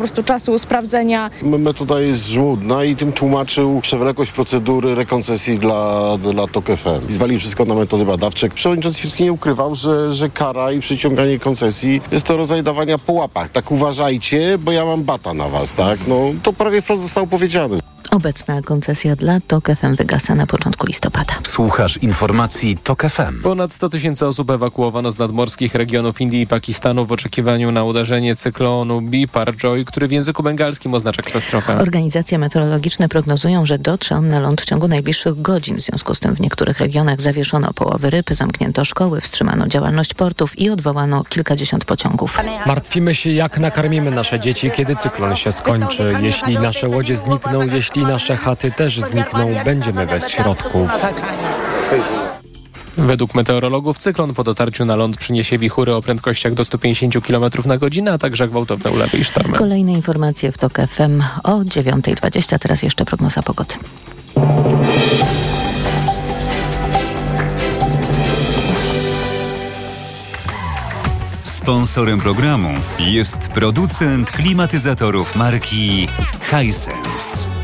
po prostu czasu sprawdzenia. Metoda jest żmudna i tym tłumaczył przewlekłość procedury rekoncesji dla, dla TOK FM. I zwalił wszystko na metody badawcze. Przewodniczący Firski nie ukrywał, że, że kara i przyciąganie koncesji jest to rodzaj dawania po łapach. Tak uważajcie, bo ja mam bata na was, tak? No to prawie wprost zostało powiedziane. Obecna koncesja dla TOK FM wygasa na początku listopada. Słuchasz informacji TOK FM. Ponad 100 tysięcy osób ewakuowano z nadmorskich regionów Indii i Pakistanu w oczekiwaniu na uderzenie cyklonu Biparjoy, który w języku bengalskim oznacza katastrofę. Organizacje meteorologiczne prognozują, że dotrze on na ląd w ciągu najbliższych godzin. W związku z tym w niektórych regionach zawieszono połowy ryb, zamknięto szkoły, wstrzymano działalność portów i odwołano kilkadziesiąt pociągów. Martwimy się, jak nakarmimy nasze dzieci, kiedy cyklon się skończy. Jeśli nasze łodzie znikną, jeśli nasze chaty też znikną, będziemy bez środków. Według meteorologów cyklon po dotarciu na ląd przyniesie wichury o prędkościach do 150 km na godzinę, a także gwałtowne ulewy i sztormy. Kolejne informacje w TOK FM o 9.20. Teraz jeszcze prognoza pogody. Sponsorem programu jest producent klimatyzatorów marki Hisense.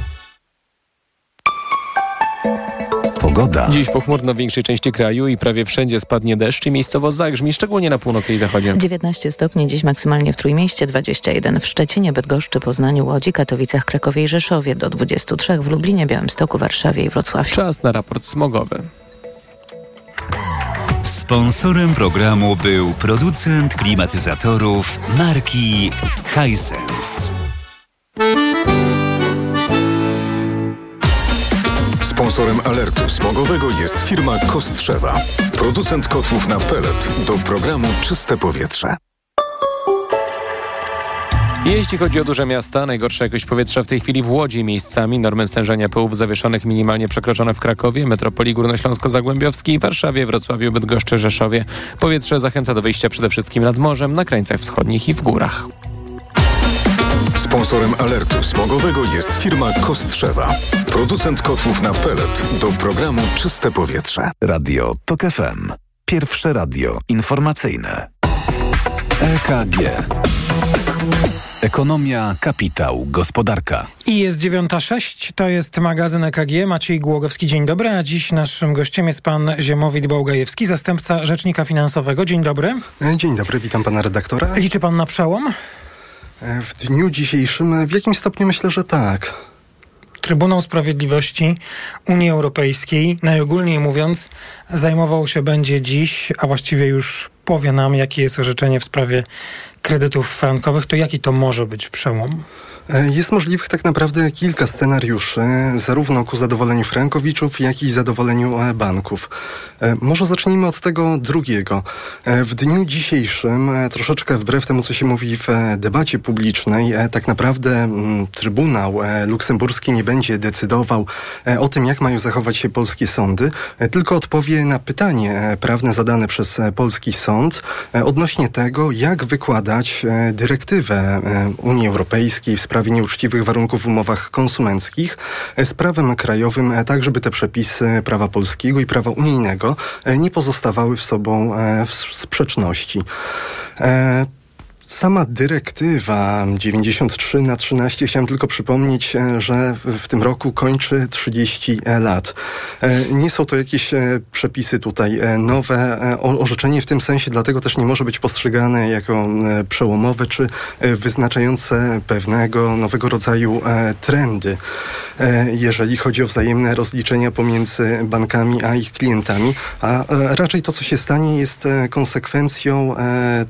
Pogoda. Dziś pochmurno w większej części kraju i prawie wszędzie spadnie deszcz i miejscowo zagrzmi, szczególnie na północy i zachodzie. 19 stopni dziś maksymalnie w Trójmieście, 21 w Szczecinie, Bydgoszczy, Poznaniu, Łodzi, Katowicach, Krakowie i Rzeszowie, do 23 w Lublinie, Białymstoku, Warszawie i Wrocławiu. Czas na raport smogowy. Sponsorem programu był producent klimatyzatorów marki Hisense. Sponsorem alertu smogowego jest firma Kostrzewa. Producent kotłów na pelet do programu Czyste Powietrze. Jeśli chodzi o duże miasta, najgorsza jakość powietrza w tej chwili w Łodzi miejscami. Normy stężenia pyłów zawieszonych minimalnie przekroczone w Krakowie, metropolii górnośląsko-zagłębiowskiej, Warszawie, Wrocławiu, Bydgoszczy, Rzeszowie. Powietrze zachęca do wyjścia przede wszystkim nad morzem, na krańcach wschodnich i w górach. Sponsorem alertu smogowego jest firma Kostrzewa. Producent kotłów na pelet do programu Czyste Powietrze. Radio TOK FM. Pierwsze radio informacyjne. EKG. Ekonomia, kapitał, gospodarka. I jest 9.06, to jest magazyn EKG. Maciej Głogowski, dzień dobry. A dziś naszym gościem jest pan Ziemowit Bałgajewski, zastępca rzecznika finansowego. Dzień dobry. Dzień dobry, witam pana redaktora. Liczy pan na przełom? W dniu dzisiejszym w jakimś stopniu myślę, że tak. Trybunał Sprawiedliwości Unii Europejskiej, najogólniej mówiąc, zajmował się będzie dziś, a właściwie już powie nam, jakie jest orzeczenie w sprawie kredytów frankowych, to jaki to może być przełom? Jest możliwych tak naprawdę kilka scenariuszy, zarówno ku zadowoleniu frankowiczów, jak i zadowoleniu banków. Może zacznijmy od tego drugiego. W dniu dzisiejszym, troszeczkę wbrew temu, co się mówi w debacie publicznej, tak naprawdę Trybunał Luksemburski nie będzie decydował o tym, jak mają zachować się polskie sądy, tylko odpowie na pytanie prawne zadane przez polski sąd odnośnie tego, jak wykładać dyrektywę Unii Europejskiej w sprawie sprawie nieuczciwych warunków w umowach konsumenckich z prawem krajowym, tak żeby te przepisy prawa polskiego i prawa unijnego nie pozostawały w sobą w sprzeczności. Sama dyrektywa 93 na 13, chciałem tylko przypomnieć, że w tym roku kończy 30 lat. Nie są to jakieś przepisy tutaj nowe. Orzeczenie w tym sensie dlatego też nie może być postrzegane jako przełomowe czy wyznaczające pewnego nowego rodzaju trendy, jeżeli chodzi o wzajemne rozliczenia pomiędzy bankami a ich klientami. A raczej to, co się stanie, jest konsekwencją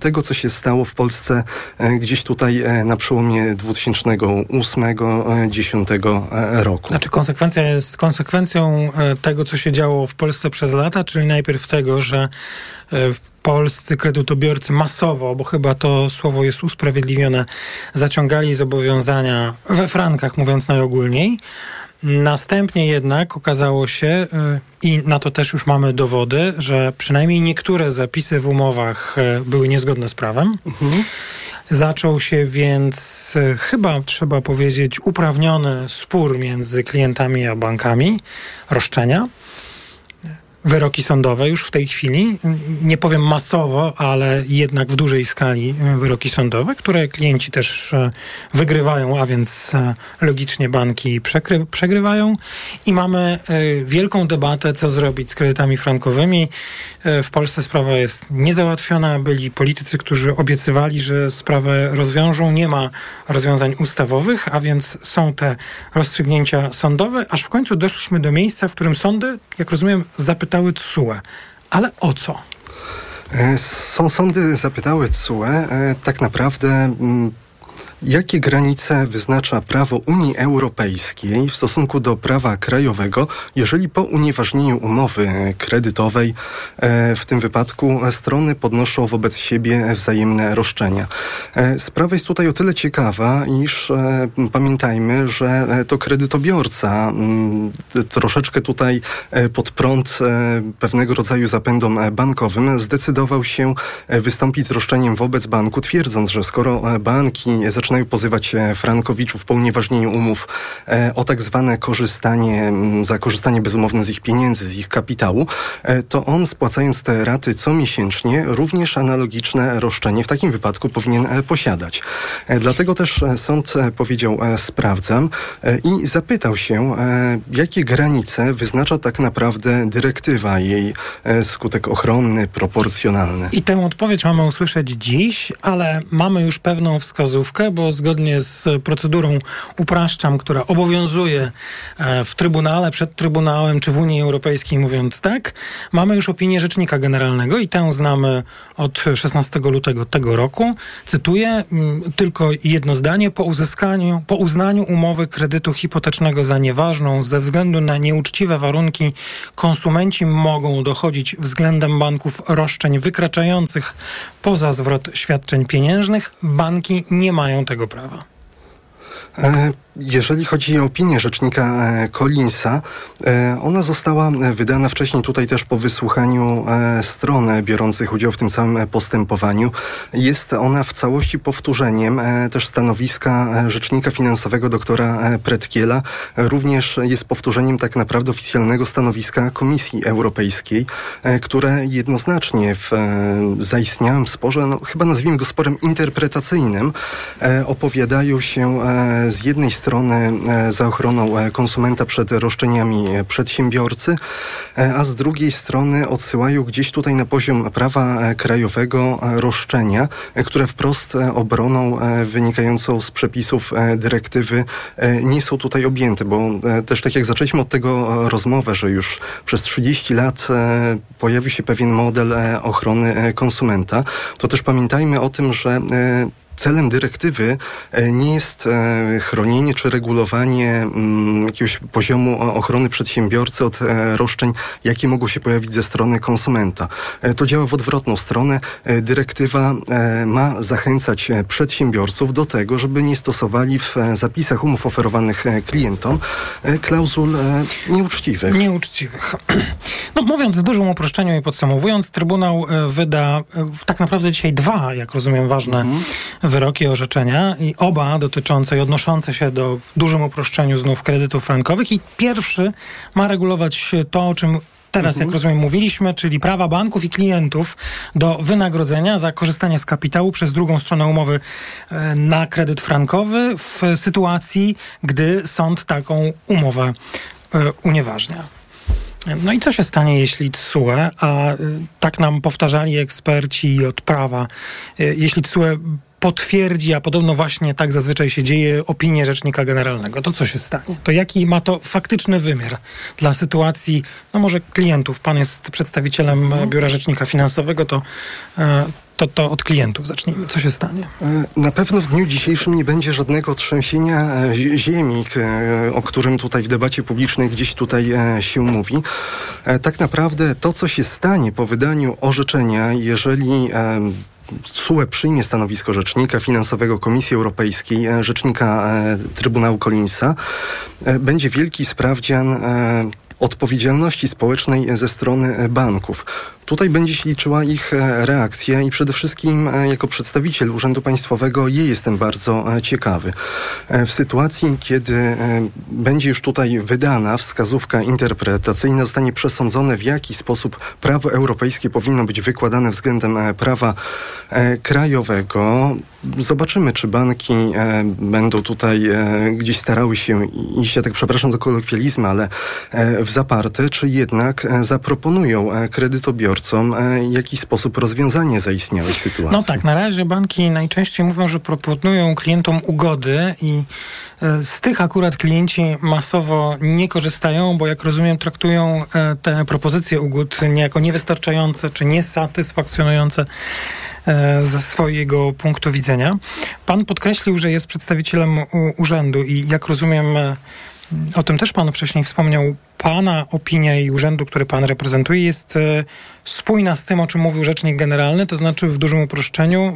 tego, co się stało w Polsce gdzieś tutaj na przełomie 2008-2010 roku. Znaczy konsekwencja jest konsekwencją tego, co się działo w Polsce przez lata, czyli najpierw tego, że polscy kredytobiorcy masowo, bo chyba to słowo jest usprawiedliwione, zaciągali zobowiązania we frankach, mówiąc najogólniej. Następnie jednak okazało się, i na to też już mamy dowody, że przynajmniej niektóre zapisy w umowach były niezgodne z prawem. Mhm. Zaczął się więc, chyba trzeba powiedzieć, uprawniony spór między klientami a bankami, roszczenia. Wyroki sądowe już w tej chwili. Nie powiem masowo, ale jednak w dużej skali e, wyroki sądowe, które klienci też e, wygrywają, a więc e, logicznie banki przekry, przegrywają. I mamy wielką debatę, co zrobić z kredytami frankowymi. W Polsce sprawa jest niezałatwiona. Byli politycy, którzy obiecywali, że sprawę rozwiążą. Nie ma rozwiązań ustawowych, a więc są te rozstrzygnięcia sądowe, aż w końcu doszliśmy do miejsca, w którym sądy, jak rozumiem, zapytały TSUE. Ale o co? E, są sądy zapytały TSUE e, tak naprawdę mm, Jakie granice wyznacza prawo Unii Europejskiej w stosunku do prawa krajowego, jeżeli po unieważnieniu umowy kredytowej e, w tym wypadku strony podnoszą wobec siebie wzajemne roszczenia? E, sprawa jest tutaj o tyle ciekawa, iż e, pamiętajmy, że to kredytobiorca mm, troszeczkę tutaj pod prąd pewnego rodzaju zapędom bankowym zdecydował się wystąpić z roszczeniem wobec banku, twierdząc, że skoro banki zaczynają zaczynają pozywać e, frankowiczów po unieważnieniu umów e, o tak zwane korzystanie, za korzystanie bezumowne z ich pieniędzy, z ich kapitału, e, to on spłacając te raty comiesięcznie również analogiczne roszczenie w takim wypadku powinien posiadać. Dlatego też sąd powiedział sprawdzam i zapytał się, jakie granice wyznacza tak naprawdę dyrektywa, jej skutek ochronny, proporcjonalny. I tę odpowiedź mamy usłyszeć dziś, ale mamy już pewną wskazówkę, bo zgodnie z procedurą upraszczam, która obowiązuje e, w Trybunale, przed Trybunałem czy w Unii Europejskiej, mówiąc tak, mamy już opinię Rzecznika Generalnego i tę znamy od 16 lutego tego roku. Cytuję tylko jedno zdanie. Po uzyskaniu, po uznaniu umowy kredytu hipotecznego za nieważną ze względu na nieuczciwe warunki, konsumenci mogą dochodzić względem banków roszczeń wykraczających poza zwrot świadczeń pieniężnych. Banki nie mają tego prawa. E, jeżeli chodzi o opinię rzecznika e, Collinsa, e, ona została wydana wcześniej tutaj też po wysłuchaniu stron biorących udział w tym samym postępowaniu. Jest ona w całości powtórzeniem też stanowiska rzecznika finansowego doktora Pretkiela. Również jest powtórzeniem tak naprawdę oficjalnego stanowiska Komisji Europejskiej, które jednoznacznie w zaistniałym sporze, no chyba nazwijmy go sporem interpretacyjnym, opowiadają się z jednej strony e, za ochroną e, konsumenta przed roszczeniami przedsiębiorcy, e, a z drugiej strony odsyłają gdzieś tutaj na poziom prawa krajowego roszczenia, które wprost obroną wynikającą z przepisów dyrektywy nie są tutaj objęte, bo też tak jak zaczęliśmy od tego rozmowę, że już przez 30 lat pojawił się pewien model ochrony konsumenta, to też pamiętajmy o tym, że celem dyrektywy e, nie jest e, chronienie czy regulowanie mm, jakiegoś poziomu ochrony przedsiębiorcy od e, roszczeń, jakie mogą się pojawić ze strony konsumenta. To działa w odwrotną stronę. Dyrektywa ma zachęcać przedsiębiorców do tego, żeby nie stosowali w zapisach umów oferowanych klientom klauzul nieuczciwych. Nieuczciwych. No, mówiąc w dużym uproszczeniu i podsumowując, Trybunał wyda tak naprawdę dzisiaj dwa, jak rozumiem, ważne mhm wyroki, orzeczenia i oba dotyczące i odnoszące się do w dużym uproszczeniu znów kredytów frankowych i pierwszy ma regulować to, o czym teraz, mhm. jak rozumiem, mówiliśmy, czyli prawa banków i klientów do wynagrodzenia za korzystanie z kapitału przez drugą stronę umowy e, na kredyt frankowy w sytuacji, gdy sąd taką umowę e, unieważnia. No i co się stanie, jeśli TSUE, a e, tak nam powtarzali eksperci od prawa, jeśli TSUE potwierdzi, a podobno właśnie tak zazwyczaj się dzieje, opinię Rzecznika Generalnego. To co się stanie? To jaki ma to faktyczny wymiar dla sytuacji, no może klientów? Pan jest przedstawicielem mhm. Biura Rzecznika Finansowego, to, e, to, to od klientów zacznijmy. Co się stanie? E, na pewno w dniu dzisiejszym nie będzie żadnego trzęsienia e, ziemi, o którym tutaj w debacie publicznej gdzieś tutaj się mówi. Tak naprawdę to, co się stanie po wydaniu orzeczenia, jeżeli TSUE przyjmie stanowisko rzecznika finansowego Komisji Europejskiej, e, rzecznika e, Trybunału Collinsa, e, będzie wielki sprawdzian odpowiedzialności społecznej ze strony banków. Tutaj będzie się liczyła ich e, reakcja i przede wszystkim e, jako przedstawiciel Urzędu Państwowego jej jestem bardzo e, ciekawy. W sytuacji, kiedy będzie już tutaj wydana wskazówka interpretacyjna, zostanie przesądzone w jaki sposób prawo europejskie powinno być wykładane względem prawa krajowego, zobaczymy, czy banki będą tutaj gdzieś starały się iść, ja tak przepraszam za kolokwializmy, ale w zaparte, czy jednak zaproponują kredytobiorcom przedsiębiorcom w jakiś sposób rozwiązanie zaistniałej sytuacji. No tak, na razie banki najczęściej mówią, że proponują klientom ugody i e, z tych akurat klienci masowo nie korzystają, bo jak rozumiem traktują e, te propozycje ugód niejako niewystarczające czy niesatysfakcjonujące e, ze swojego punktu widzenia. Pan podkreślił, że jest przedstawicielem urzędu i jak rozumiem o tym też pan wcześniej wspomniał. Pana opinia i urzędu, który pan reprezentuje, jest spójna z tym, o czym mówił rzecznik generalny, to znaczy w dużym uproszczeniu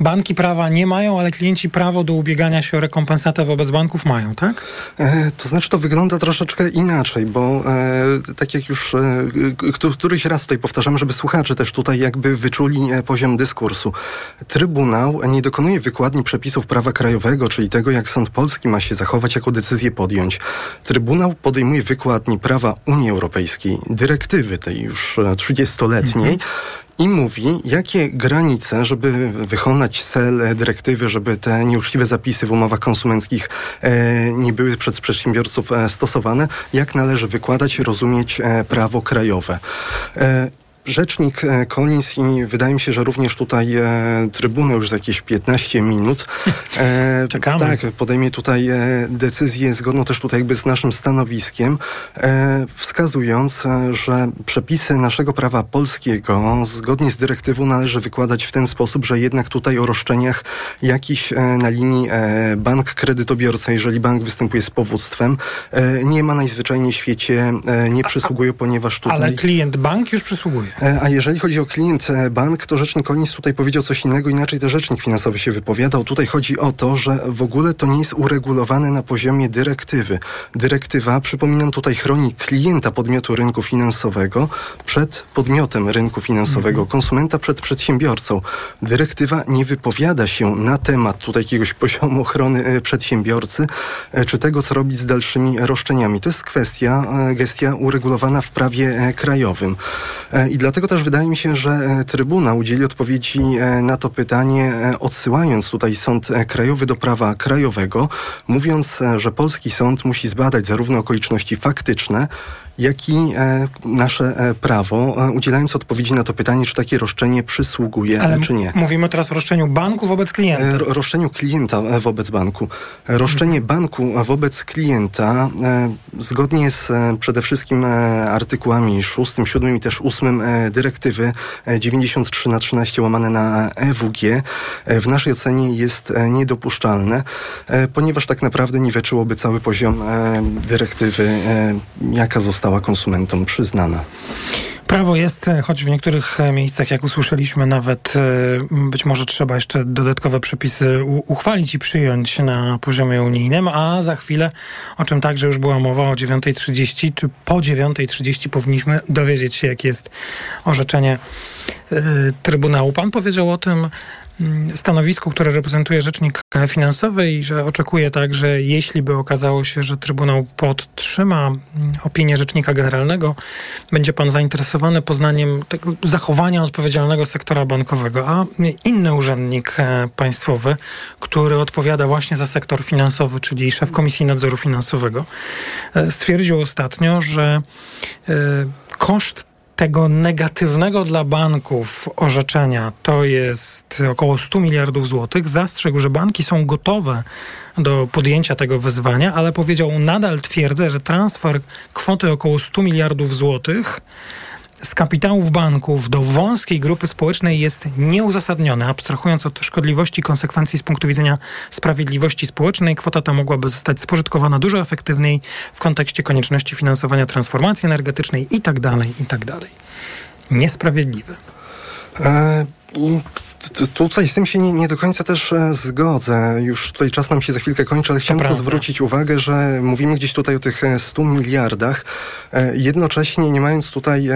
banki prawa nie mają, ale klienci prawo do ubiegania się o rekompensatę wobec banków mają, tak? E, to znaczy to wygląda troszeczkę inaczej, bo e, tak jak już e, któryś raz tutaj powtarzamy, żeby słuchacze też tutaj jakby wyczuli e, poziom dyskursu. Trybunał nie dokonuje wykładni przepisów prawa krajowego, czyli tego, jak sąd polski ma się zachować, jaką decyzję podjąć. Trybunał podejmuje prawa Unii Europejskiej, dyrektywy tej już 30 e, dwudziestoletniej mhm. i mówi, jakie granice, żeby wykonać cel dyrektywy, żeby te nieuczciwe zapisy w umowach konsumenckich e, nie były przez przedsiębiorców e, stosowane, jak należy wykładać, rozumieć e, prawo krajowe. E, rzecznik e, Collins i wydaje mi się, że również tutaj e, Trybunał już za jakieś 15 minut e, Czekamy. tak, podejmie tutaj e, decyzję zgodną też tutaj jakby z naszym stanowiskiem, e, wskazując, e, że przepisy naszego prawa polskiego zgodnie z dyrektywą należy wykładać w ten sposób, że jednak tutaj o roszczeniach jakiś na linii bank kredytobiorca, jeżeli bank występuje z powództwem, nie ma najzwyczajniej w świecie, nie przysługuje, ponieważ tutaj... Ale klient bank już przysługuje. E, a jeżeli chodzi o klient e, bank, to rzecznik Collins tutaj powiedział coś innego, inaczej to rzecznik finansowy się wypowiadał. Tutaj chodzi o to, że w ogóle to nie jest uregulowane na poziomie dyrektywy. Dyrektywa, przypominam, tutaj chroni klienta podmiotu rynku finansowego przed podmiotem rynku finansowego, mhm. konsumenta przed przedsiębiorcą. Dyrektywa nie wypowiada się na temat tutaj jakiegoś poziomu ochrony e, przedsiębiorcy, czy tego, co robić z dalszymi roszczeniami. To jest kwestia, gestia uregulowana w prawie krajowym. I dlatego też wydaje mi się, że e, Trybunał udzieli odpowiedzi e, na to pytanie, e, odsyłając tutaj Sąd Krajowy do prawa krajowego, mówiąc, że polski sąd musi zbadać zarówno okoliczności faktyczne, jak i e, nasze e, prawo, e, udzielając odpowiedzi na to pytanie, czy takie roszczenie przysługuje, Ale czy nie. Mówimy teraz o roszczeniu banku wobec klienta. E, roszczeniu klienta e, wobec banku. Roszczenie mhm. banku wobec klienta e, zgodnie z przede wszystkim artykułami 6, 7 i też 8 dyrektywy 93 na 13 łamane na EWG w naszej ocenie jest niedopuszczalne, ponieważ tak naprawdę niweczyłoby cały poziom dyrektywy, jaka została została konsumentom przyznana. Prawo jest, e, choć w niektórych e, miejscach, jak usłyszeliśmy, nawet e, być może trzeba jeszcze dodatkowe przepisy uchwalić i przyjąć na poziomie unijnym, a za chwilę, o czym także już była mowa o 9.30, czy po 9.30 powinniśmy dowiedzieć się, jakie jest orzeczenie Trybunału. Pan powiedział o tym, stanowisku, które reprezentuje rzecznik finansowy i że oczekuje tak, że jeśli by okazało się, że Trybunał podtrzyma mm, opinię rzecznika generalnego, będzie pan zainteresowany poznaniem tego zachowania odpowiedzialnego sektora bankowego, a inny urzędnik e, państwowy, który odpowiada właśnie za sektor finansowy, czyli szef Komisji Nadzoru Finansowego, e, stwierdził ostatnio, że e, koszt tego negatywnego dla banków orzeczenia to jest około 100 miliardów złotych. Zastrzegł, że banki są gotowe do podjęcia tego wyzwania, ale powiedział, nadal twierdzę, że transfer kwoty około 100 miliardów złotych z kapitałów banków do wąskiej grupy społecznej jest nieuzasadnione. Abstrahując od szkodliwości konsekwencji z punktu widzenia sprawiedliwości społecznej, kwota ta mogłaby zostać spożytkowana dużo efektywniej w kontekście konieczności finansowania transformacji energetycznej i tak dalej, i tak. Niesprawiedliwe. I tutaj z tym się nie, nie, do końca też e, zgodzę. Już tutaj czas nam się za chwilkę kończy, ale chciałem tylko zwrócić uwagę, że mówimy gdzieś tutaj o tych 100 e, miliardach, e, jednocześnie nie mając tutaj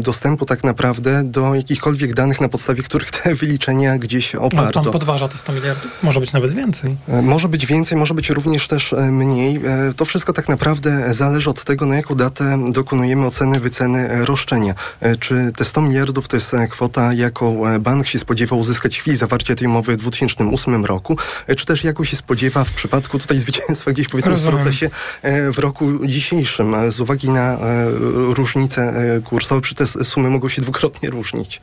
dostępu tak naprawdę do jakichkolwiek danych, na podstawie których te wyliczenia gdzieś oparto. No, to on podważa te 100 miliardów. Może być nawet więcej. Może być więcej, może być również też mniej. To wszystko tak naprawdę zależy od tego, na jaką datę dokonujemy oceny wyceny roszczenia. Czy te 100 miliardów to jest kwota, jaką bank się spodziewał uzyskać chwili zawarcia tej umowy w 2008 roku, e, czy też jaką się spodziewa w przypadku tutaj zwycięstwa gdzieś powiedzmy Rozumiem. w procesie e, w roku dzisiejszym, z uwagi na e, różnice kursowe, przy te sumy mogą się dwukrotnie różnić.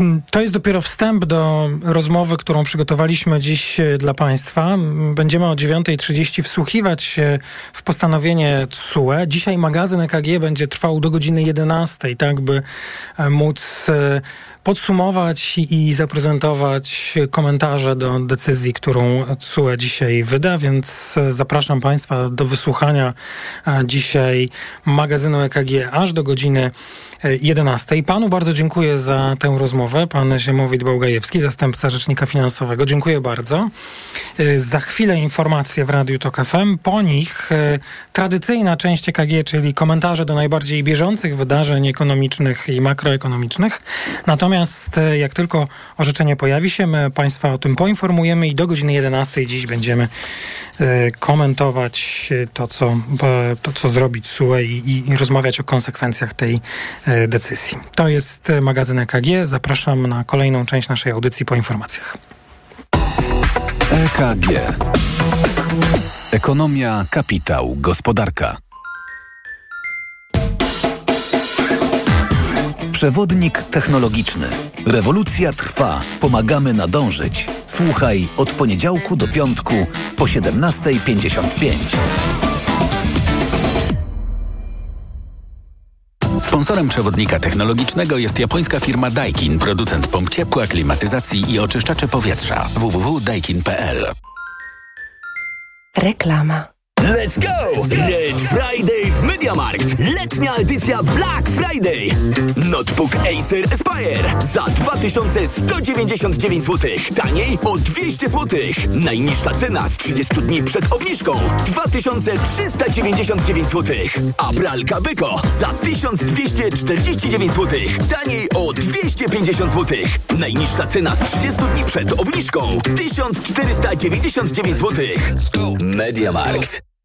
Mm, to jest dopiero wstęp do rozmowy, którą przygotowaliśmy dziś dla Państwa. Będziemy o 9.30 wsłuchiwać się w postanowienie TSUE. Dzisiaj magazyn EKG będzie trwał do godziny 11, tak by móc podsumować i zaprezentować komentarze do decyzji, którą CUE dzisiaj wyda, więc zapraszam Państwa do wysłuchania dzisiaj magazynu EKG aż do godziny 11. Panu bardzo dziękuję za tę rozmowę. Pan Ziemowit Bałgajewski, zastępca Rzecznika Finansowego. Dziękuję bardzo. Za chwilę informacje w Radiu TOK FM. Po nich tradycyjna część EKG, czyli komentarze do najbardziej bieżących wydarzeń ekonomicznych i makroekonomicznych. Natomiast Natomiast e, jak tylko orzeczenie pojawi się, my Państwa o tym poinformujemy i do godziny 11 dziś będziemy e, komentować to, co, to, co zrobić SUE i, i rozmawiać o konsekwencjach tej e, decyzji. To jest magazyn EKG. Zapraszam na kolejną część naszej audycji po informacjach. EKG. Ekonomia, kapitał, gospodarka. Przewodnik technologiczny. Rewolucja trwa. Pomagamy nadążyć. Słuchaj od poniedziałku do piątku po 17.55. Sponsorem przewodnika technologicznego jest japońska firma Daikin, producent pomp ciepła, klimatyzacji i oczyszczacze powietrza. www.daikin.pl Reklama Let's go! Red Friday w MediaMarkt. Letnia edycja Black Friday. Notebook Acer Aspire za 2199 zł. Taniej o 200 zł. Najniższa cena z 30 dni przed obniżką 2399 zł. A pralka Beko za 1249 zł. Taniej o 250 zł. Najniższa cena z 30 dni przed obniżką 1499 zł. MediaMarkt.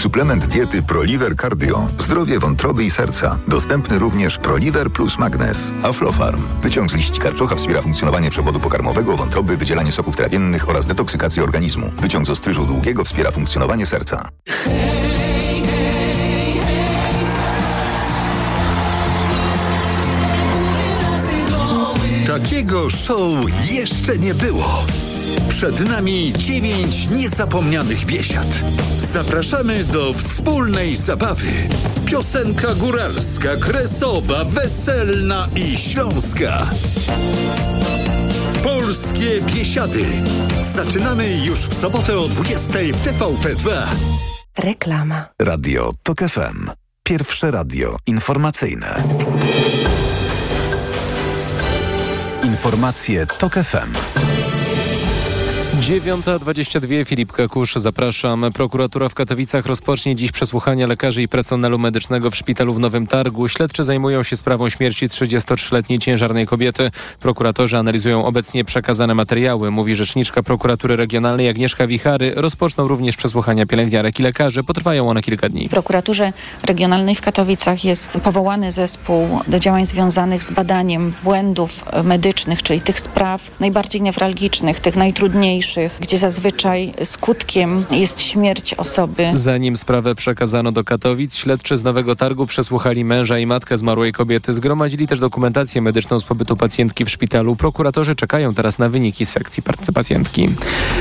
Suplement diety Proliver Cardio. Zdrowie wątroby i serca. Dostępny również Proliver plus Magnes. Aflofarm. Wyciąg z liści karczocha wspiera funkcjonowanie przewodu pokarmowego, wątroby, wydzielanie soków trawiennych oraz detoksykację organizmu. Wyciąg z ostryżu długiego wspiera funkcjonowanie serca. Takiego show jeszcze nie było. Przed nami dziewięć niezapomnianych biesiad. Zapraszamy do wspólnej zabawy. Piosenka góralska, kresowa, weselna i śląska. Polskie biesiady. Zaczynamy już w sobotę o 20 w TVP2. Reklama. Radio TOK FM. Pierwsze radio informacyjne. Informacje TOK FM. 9.22 Filip Kakusz, zapraszam. Prokuratura w Katowicach rozpocznie dziś przesłuchania lekarzy i personelu medycznego w szpitalu w Nowym Targu. Śledczy zajmują się sprawą śmierci 33-letniej ciężarnej kobiety. Prokuratorzy analizują obecnie przekazane materiały, mówi rzeczniczka prokuratury regionalnej Agnieszka Wichary. Rozpoczną również przesłuchania pielęgniarek i lekarzy. Potrwają one kilka dni. W prokuraturze regionalnej w Katowicach jest powołany zespół do działań związanych z badaniem błędów medycznych, czyli tych spraw najbardziej newralgicznych, tych najtrudniejszych gdzie zazwyczaj skutkiem jest śmierć osoby. Zanim sprawę przekazano do Katowic, śledczy z Nowego Targu przesłuchali męża i matkę zmarłej kobiety. Zgromadzili też dokumentację medyczną z pobytu pacjentki w szpitalu. Prokuratorzy czekają teraz na wyniki sekcji pacjentki.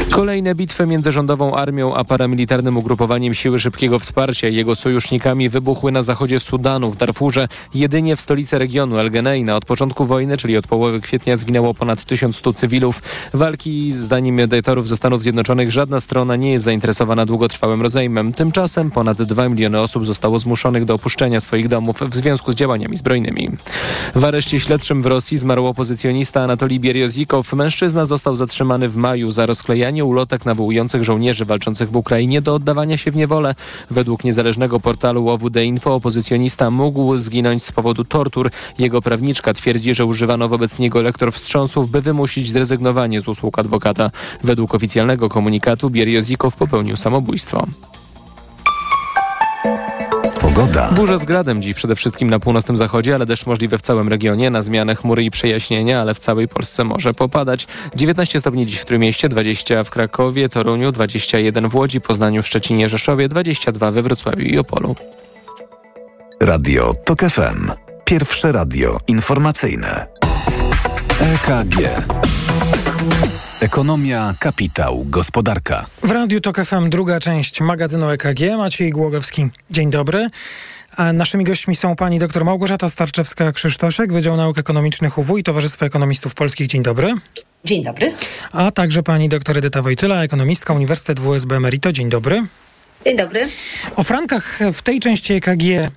Kolejne bitwy między rządową armią a paramilitarnym ugrupowaniem Siły Szybkiego Wsparcia i jego sojusznikami wybuchły na zachodzie Sudanu, w Darfurze. Jedynie w stolicy regionu El Geneina od początku wojny, czyli od połowy kwietnia zginęło ponad 1100 cywilów. Walki, zdaniem mediatorów ze Stanów Zjednoczonych, żadna strona nie jest zainteresowana długotrwałym rozejmem. Tymczasem ponad 2 miliony osób zostało zmuszonych do opuszczenia swoich domów w związku z działaniami zbrojnymi. W areszcie śledczym w Rosji zmarł opozycjonista Anatolij Bieriozykow. Mężczyzna został zatrzymany w maju za rozklejanie ulotek nawołujących żołnierzy walczących w Ukrainie do oddawania się w niewolę. Według niezależnego portalu OWD Info opozycjonista mógł zginąć z powodu tortur. Jego prawniczka twierdzi, że używano wobec niego elektrowstrząsów, by wymusić zrezygnowanie z usług adwokata. Według oficjalnego komunikatu Bieriozykow popełnił samobójstwo. Pogoda. Burza z gradem dziś przede wszystkim na północnym zachodzie, ale deszcz możliwy w całym regionie. Na zmianę chmury i przejaśnienia, ale w całej Polsce może popadać. 19 stopni dziś w Trójmieście, 20 w Krakowie, Toruniu, 21 w Łodzi, Poznaniu, Szczecinie, Rzeszowie, 22 we Wrocławiu i Opolu. Radio TOK FM. Pierwsze radio informacyjne. EKG. Ekonomia, kapitał, gospodarka. W Radiu TOK FM druga część magazynu EKG. Maciej Głogowski. Dzień dobry. A naszymi gośćmi są pani dr Małgorzata Starczewska-Krzysztoszek, Wydział Nauk Ekonomicznych UW i Towarzystwo Ekonomistów Polskich. Dzień dobry. Dzień dobry. A także pani dr Edyta Wojtyla, ekonomistka Uniwersytet WSB Emerito. Dzień dobry. Dzień dobry. O frankach w tej części EKG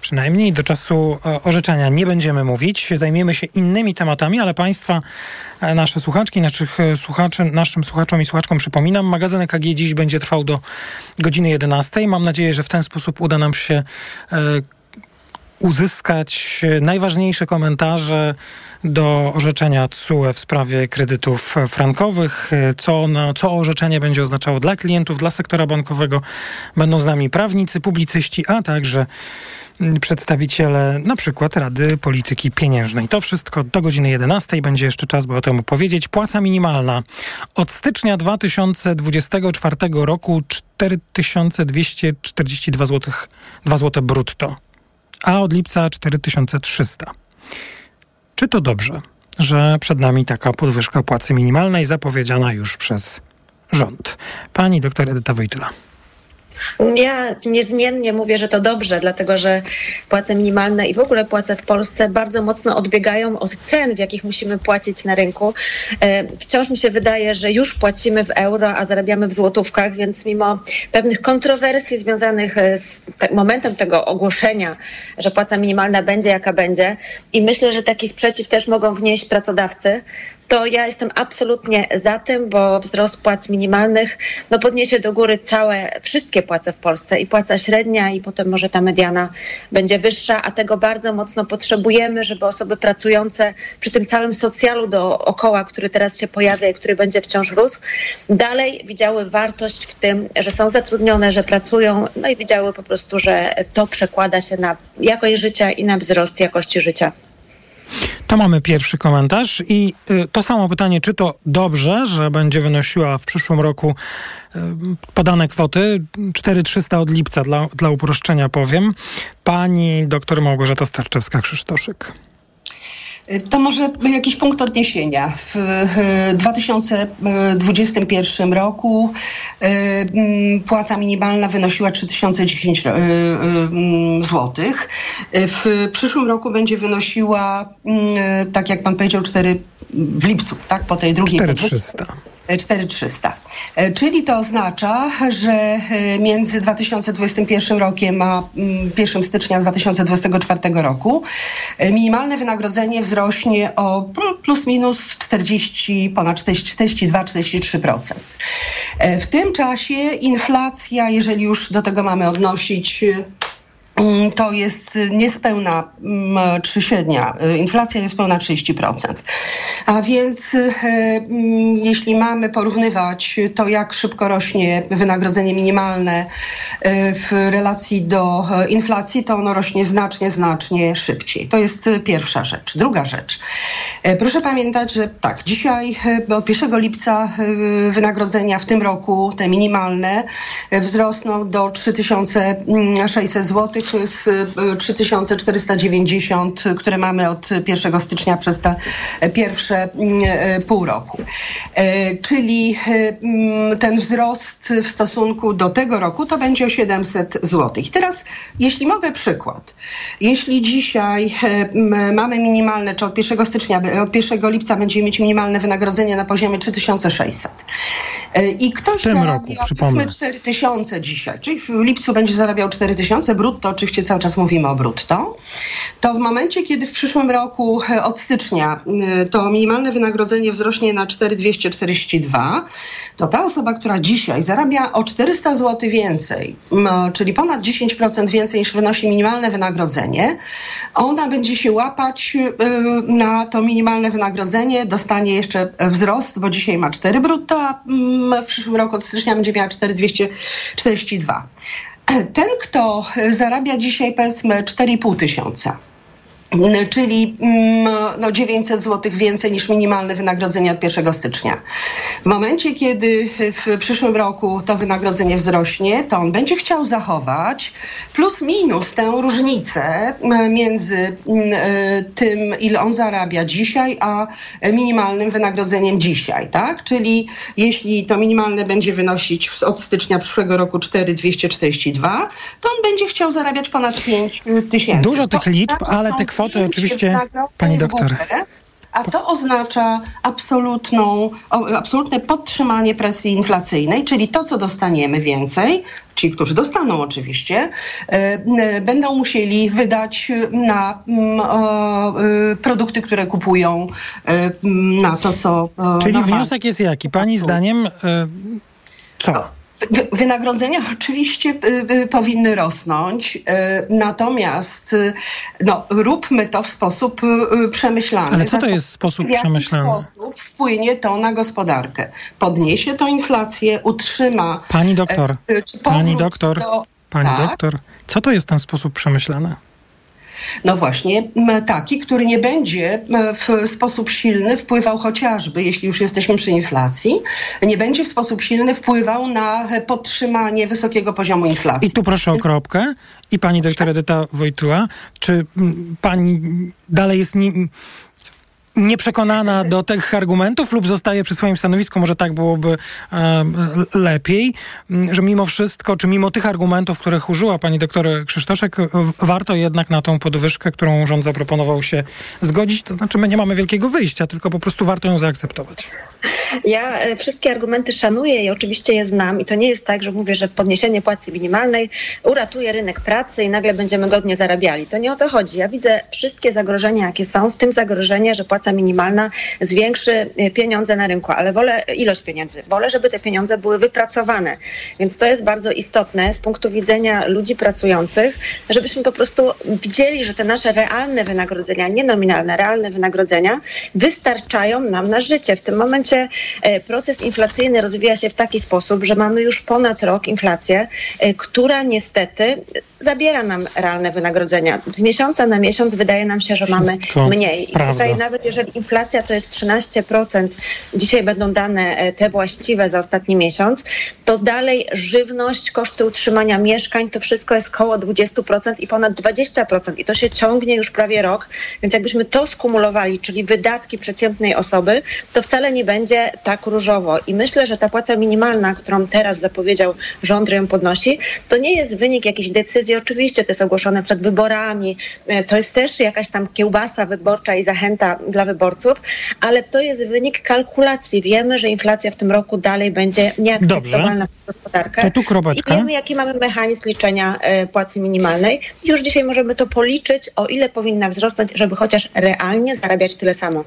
przynajmniej do czasu orzeczenia nie będziemy mówić. Zajmiemy się innymi tematami, ale Państwa, nasze słuchaczki, naszych słuchaczy, naszym słuchaczom i słuchaczkom przypominam, magazyn EKG dziś będzie trwał do godziny 11. Mam nadzieję, że w ten sposób uda nam się e, uzyskać najważniejsze komentarze do orzeczenia TSUE w sprawie kredytów frankowych. Co, no, co orzeczenie będzie oznaczało dla klientów, dla sektora bankowego. Będą z nami prawnicy, publicyści, a także przedstawiciele na przykład Rady Polityki Pieniężnej. To wszystko do godziny 11. Będzie jeszcze czas, by o tym opowiedzieć. Płaca minimalna od stycznia 2024 roku 4242 zł, 2 zł brutto, a od lipca 4300. Czy to dobrze, że przed nami taka podwyżka płacy minimalnej zapowiedziana już przez rząd? Pani doktor Edyta Wojtyla. Ja niezmiennie mówię, że to dobrze, dlatego że płace minimalne i w ogóle płace w Polsce bardzo mocno odbiegają od cen, w jakich musimy płacić na rynku. Wciąż mi się wydaje, że już płacimy w euro, a zarabiamy w złotówkach, więc mimo pewnych kontrowersji związanych z momentem tego ogłoszenia, że płaca minimalna będzie jaka będzie i myślę, że taki sprzeciw też mogą wnieść pracodawcy, to ja jestem absolutnie za tym, bo wzrost płac minimalnych no, podniesie do góry całe, wszystkie płace w Polsce i płaca średnia i potem może ta mediana będzie wyższa, a tego bardzo mocno potrzebujemy, żeby osoby pracujące przy tym całym socjalu dookoła, który teraz się pojawia i który będzie wciąż rósł, dalej widziały wartość w tym, że są zatrudnione, że pracują, no i widziały po prostu, że to przekłada się na jakość życia i na wzrost jakości życia. To mamy pierwszy komentarz i y, to samo pytanie, czy to dobrze, że będzie wynosiła w przyszłym roku y, podane kwoty 4300 od lipca, dla, dla uproszczenia powiem. Pani doktor Małgorzata Starczewska-Krzysztoszyk. To może jakiś punkt odniesienia. W 2021 roku płaca minimalna wynosiła 3010 zł. W przyszłym roku będzie wynosiła, tak jak pan powiedział, 4 w lipcu, tak, po tej drugiej 4300. 4300. Czyli to oznacza, że między 2021 rokiem a 1 stycznia 2024 roku minimalne wynagrodzenie wzrośnie o plus minus 40, ponad 42-43%. W tym czasie inflacja, jeżeli już do tego mamy odnosić to jest niespełna, czy średnia inflacja niespełna 30%. A więc jeśli mamy porównywać to, jak szybko rośnie wynagrodzenie minimalne w relacji do inflacji, to ono rośnie znacznie, znacznie szybciej. To jest pierwsza rzecz. Druga rzecz. Proszę pamiętać, że tak, dzisiaj od 1 lipca wynagrodzenia w tym roku, te minimalne, wzrosną do 3600 zł z 3490, które mamy od 1 stycznia przez te pierwsze pół roku. Czyli ten wzrost w stosunku do tego roku to będzie o 700 zł. Teraz, jeśli mogę przykład, jeśli dzisiaj mamy minimalne, czy od 1 stycznia, od 1 lipca będziemy mieć minimalne wynagrodzenie na poziomie 3600 i ktoś w tym roku, przypomnę. 4000 dzisiaj, czyli w lipcu będzie zarabiał 4000 brutto, oczywiście cały czas mówimy o brutto, to w momencie, kiedy w przyszłym roku od stycznia to minimalne wynagrodzenie wzrośnie na 4242, to ta osoba, która dzisiaj zarabia o 400 zł więcej, czyli ponad 10% więcej niż wynosi minimalne wynagrodzenie, ona będzie się łapać na to minimalne wynagrodzenie, dostanie jeszcze wzrost, bo dzisiaj ma 4 brutto, a w przyszłym roku od stycznia będzie miała 4242. Ten, kto zarabia dzisiaj powiedzmy 4,5 tysiąca, czyli no, 900 zł więcej niż minimalne wynagrodzenie od 1 stycznia. W momencie, kiedy w przyszłym roku to wynagrodzenie wzrośnie, to on będzie chciał zachować plus minus tę różnicę między tym, ile on zarabia dzisiaj, a minimalnym wynagrodzeniem dzisiaj, tak? Czyli jeśli to minimalne będzie wynosić od stycznia przyszłego roku 4,242, to on będzie chciał zarabiać ponad 5 tysięcy. Dużo tych liczb, ale te kwoty oczywiście, pani doktor. A to oznacza absolutną, absolutne podtrzymanie presji inflacyjnej, czyli to, co dostaniemy więcej, ci, którzy dostaną oczywiście, będą musieli wydać na produkty, które kupują, na to, co. Czyli wniosek jest jaki? Pani zdaniem co? Wynagrodzenia oczywiście y, y, powinny rosnąć, y, natomiast no, róbmy to w sposób przemyślany. Ale co to jest sposób w jaki przemyślany? sposób wpłynie to na gospodarkę? Podniesie to inflację, utrzyma... Pani doktor, e, pani doktor, do- pani tak? doktor, co to jest ten sposób przemyślany? No właśnie, taki, który nie będzie w sposób silny wpływał chociażby, jeśli już jesteśmy przy inflacji, nie będzie w sposób silny wpływał na podtrzymanie wysokiego poziomu inflacji. I tu proszę o kropkę. I pani doktor Edyta Wojtula, czy pani dalej jest nie, nieprzekonana do tych argumentów lub zostaje przy swoim stanowisku, może tak byłoby e, lepiej, m, że mimo wszystko, czy mimo tych argumentów, których użyła pani doktor Krzysztoszek, warto jednak na tą podwyżkę, którą rząd zaproponował się zgodzić, to znaczy my nie mamy wielkiego wyjścia, tylko po prostu warto ją zaakceptować. Ja e, wszystkie argumenty szanuję i oczywiście je znam i to nie jest tak, że mówię, że podniesienie płacy minimalnej uratuje rynek pracy i nagle będziemy godnie zarabiali. To nie o to chodzi. Ja widzę wszystkie zagrożenia, jakie są, w tym zagrożenie, że płaca minimalna zwiększy e, pieniądze na rynku, ale wolę ilość pieniędzy. Wolę, żeby te pieniądze były wypracowane. Więc to jest bardzo istotne z punktu widzenia ludzi pracujących, żebyśmy po prostu widzieli, że te nasze realne wynagrodzenia, nie nominalne, realne wynagrodzenia wystarczają nam na życie. W tym momencie e, proces inflacyjny rozwija się w taki sposób, że mamy już ponad rok inflację, e, która niestety zabiera nam realne wynagrodzenia. Z miesiąca na miesiąc wydaje nam się, że mamy mniej. I prawda. tutaj nawet jeżeli inflacja to jest 13%, dzisiaj będą dane e, te właściwe za ostatni miesiąc, to dalej żywność, koszty utrzymania mieszkań, to wszystko jest koło 20% i ponad 20%. I to się ciągnie już prawie rok. Więc jakbyśmy to skumulowali, czyli wydatki przeciętnej osoby, to wcale nie będzie tak różowo. I myślę, że ta płaca minimalna, którą teraz zapowiedział rząd, ją podnosi, to nie jest wynik jakiejś decyzji. Oczywiście to jest ogłoszone przed wyborami, e, to jest też jakaś tam kiełbasa wyborcza i zachęta dla wyborców, ale to jest wynik kalkulacji. Wiemy, że inflacja w tym roku dalej będzie nieakceptowalna przez gospodarkę. To tu kropeczka. I wiemy, jaki mamy mechanizm liczenia e, płacy minimalnej. Już dzisiaj możemy to policzyć, o ile powinna wzrosnąć, żeby chociaż realnie zarabiać tyle samo.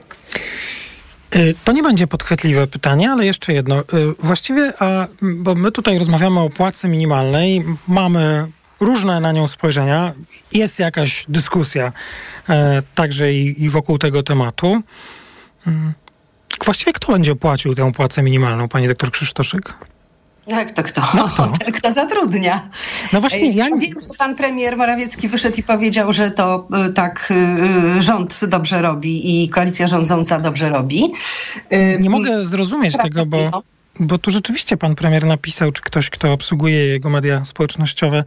Y, To nie będzie podchwytliwe pytanie, ale jeszcze jedno. Y, Właściwie, a, bo my tutaj rozmawiamy o płacy minimalnej, mamy różne na nią spojrzenia, jest jakaś dyskusja e, także i, i wokół tego tematu. Mm. Właściwie kto będzie płacił tę płacę minimalną, pani doktor Krzysztoszek? Jak to kto? No kto? Ten, kto zatrudnia. No właśnie, ja... Wiem, że pan premier Morawiecki wyszedł i powiedział, że to tak rząd dobrze robi i koalicja rządząca dobrze robi. Nie mogę zrozumieć tego, bo bo tu rzeczywiście pan premier napisał, czy ktoś, kto obsługuje jego media społecznościowe,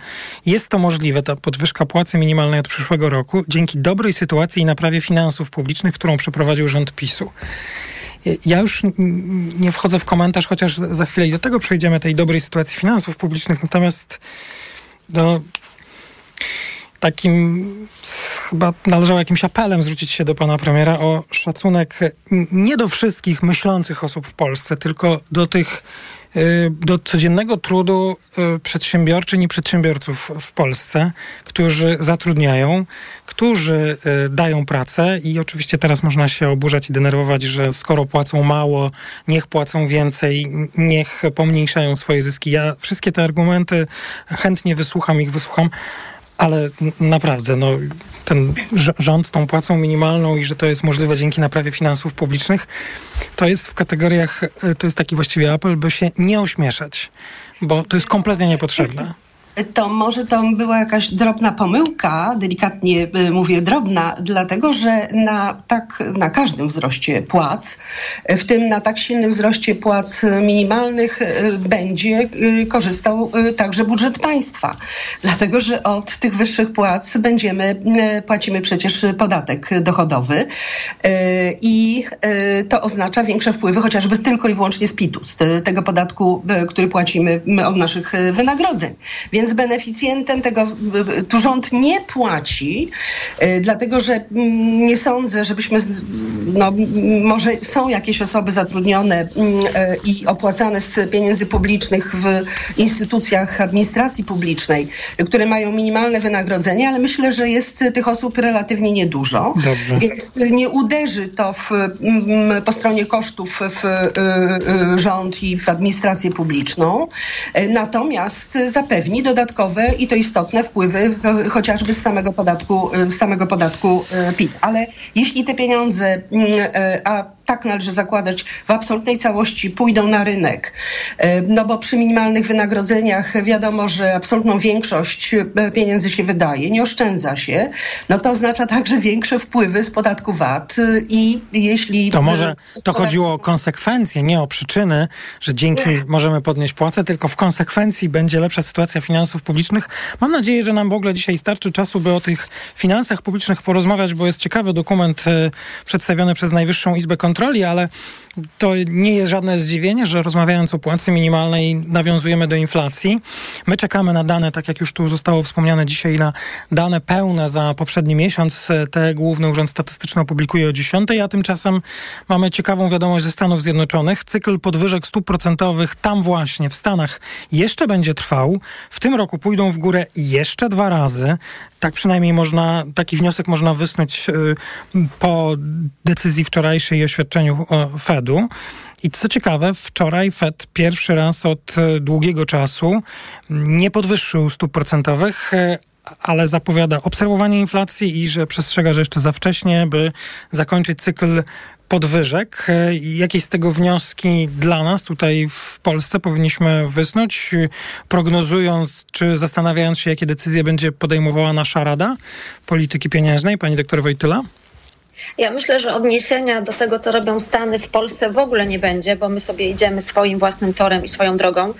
jest to możliwe, ta podwyżka płacy minimalnej od przyszłego roku, dzięki dobrej sytuacji i naprawie finansów publicznych, którą przeprowadził rząd PiSu. Ja już nie wchodzę w komentarz, chociaż za chwilę i do tego przejdziemy, tej dobrej sytuacji finansów publicznych, natomiast no, takim chyba należało jakimś apelem zwrócić się do pana premiera o szacunek nie do wszystkich myślących osób w Polsce, tylko do tych y, do codziennego trudu y, przedsiębiorczyń i przedsiębiorców w Polsce, którzy zatrudniają, którzy y, dają pracę i oczywiście teraz można się oburzać i denerwować, że skoro płacą mało, niech płacą więcej, niech pomniejszają swoje zyski. Ja wszystkie te argumenty chętnie wysłucham, ich wysłucham, ale naprawdę, no, ten rząd z tą płacą minimalną i że to jest możliwe dzięki naprawie finansów publicznych, to jest w kategoriach, e, to jest taki właściwie apel, by się nie ośmieszać, bo to jest kompletnie niepotrzebne to może to była jakaś drobna pomyłka, delikatnie y, mówię drobna, dlatego że na, tak, na każdym wzroście płac, w tym na tak silnym wzroście płac minimalnych y, będzie y, korzystał także budżet państwa. Dlatego, że od tych wyższych płac będziemy, płacimy przecież podatek dochodowy i to oznacza większe wpływy chociażby tylko i wyłącznie z PIT-u, z tego podatku, który płacimy od naszych wynagrodzeń. Więc więc beneficjentem tego tu rząd nie płaci, y, dlatego że mm, nie sądzę, żebyśmy, no, może są jakieś osoby zatrudnione mm, y, i opłacane z pieniędzy publicznych w instytucjach administracji publicznej, które mają minimalne wynagrodzenie, ale myślę, że jest tych osób relatywnie niedużo. Dobrze. Więc nie uderzy to w, mm, po stronie kosztów w y, rząd i w administrację publiczną. Natomiast zapewni do dodatkowe i to istotne wpływy chociażby z samego podatku, z samego podatku e, PIT. Ale jeśli te pieniądze, mm, e, a tak należy zakładać, w absolutnej całości pójdą na rynek. E, no bo przy minimalnych wynagrodzeniach wiadomo, że absolutną większość e, pieniędzy się wydaje, nie oszczędza się. No to oznacza także większe wpływy z podatku VAT i jeśli... To może to chodziło o konsekwencje, nie o przyczyny, że dzięki nie. możemy podnieść płacę, tylko w konsekwencji będzie lepsza sytuacja finansów publicznych. Mam nadzieję, że nam w ogóle dzisiaj starczy czasu, by o tych finansach publicznych porozmawiać, bo jest ciekawy dokument e, przedstawiony przez Najwyższą Izbę Kontroli kontroli, ale to nie jest żadne zdziwienie, że rozmawiając o płacy minimalnej nawiązujemy do inflacji. My czekamy na dane, tak jak już tu zostało wspomniane dzisiaj, na dane pełne za poprzedni miesiąc. Te Główny Urząd Statystyczny opublikuje o 10, a tymczasem mamy ciekawą wiadomość ze Stanów Zjednoczonych. Cykl podwyżek stóp procentowych tam właśnie w Stanach jeszcze będzie trwał. W tym roku pójdą w górę jeszcze dwa razy. Tak przynajmniej można, taki wniosek można wysnuć y, po decyzji wczorajszej i oświadczeniu I co ciekawe, wczoraj Fed pierwszy raz od y, długiego czasu nie podwyższył stóp procentowych, y, ale zapowiada obserwowanie inflacji i że przestrzega, że jeszcze za wcześnie, by zakończyć cykl podwyżek. Jakie z tego wnioski dla nas tutaj w Polsce powinniśmy wysnuć, prognozując czy zastanawiając się, jakie decyzje będzie podejmowała nasza Rada Polityki Pieniężnej, pani doktor Wojtyla? Ja myślę, że odniesienia do tego, co robią Stany w Polsce w ogóle nie będzie, bo my sobie idziemy swoim własnym torem i swoją drogą.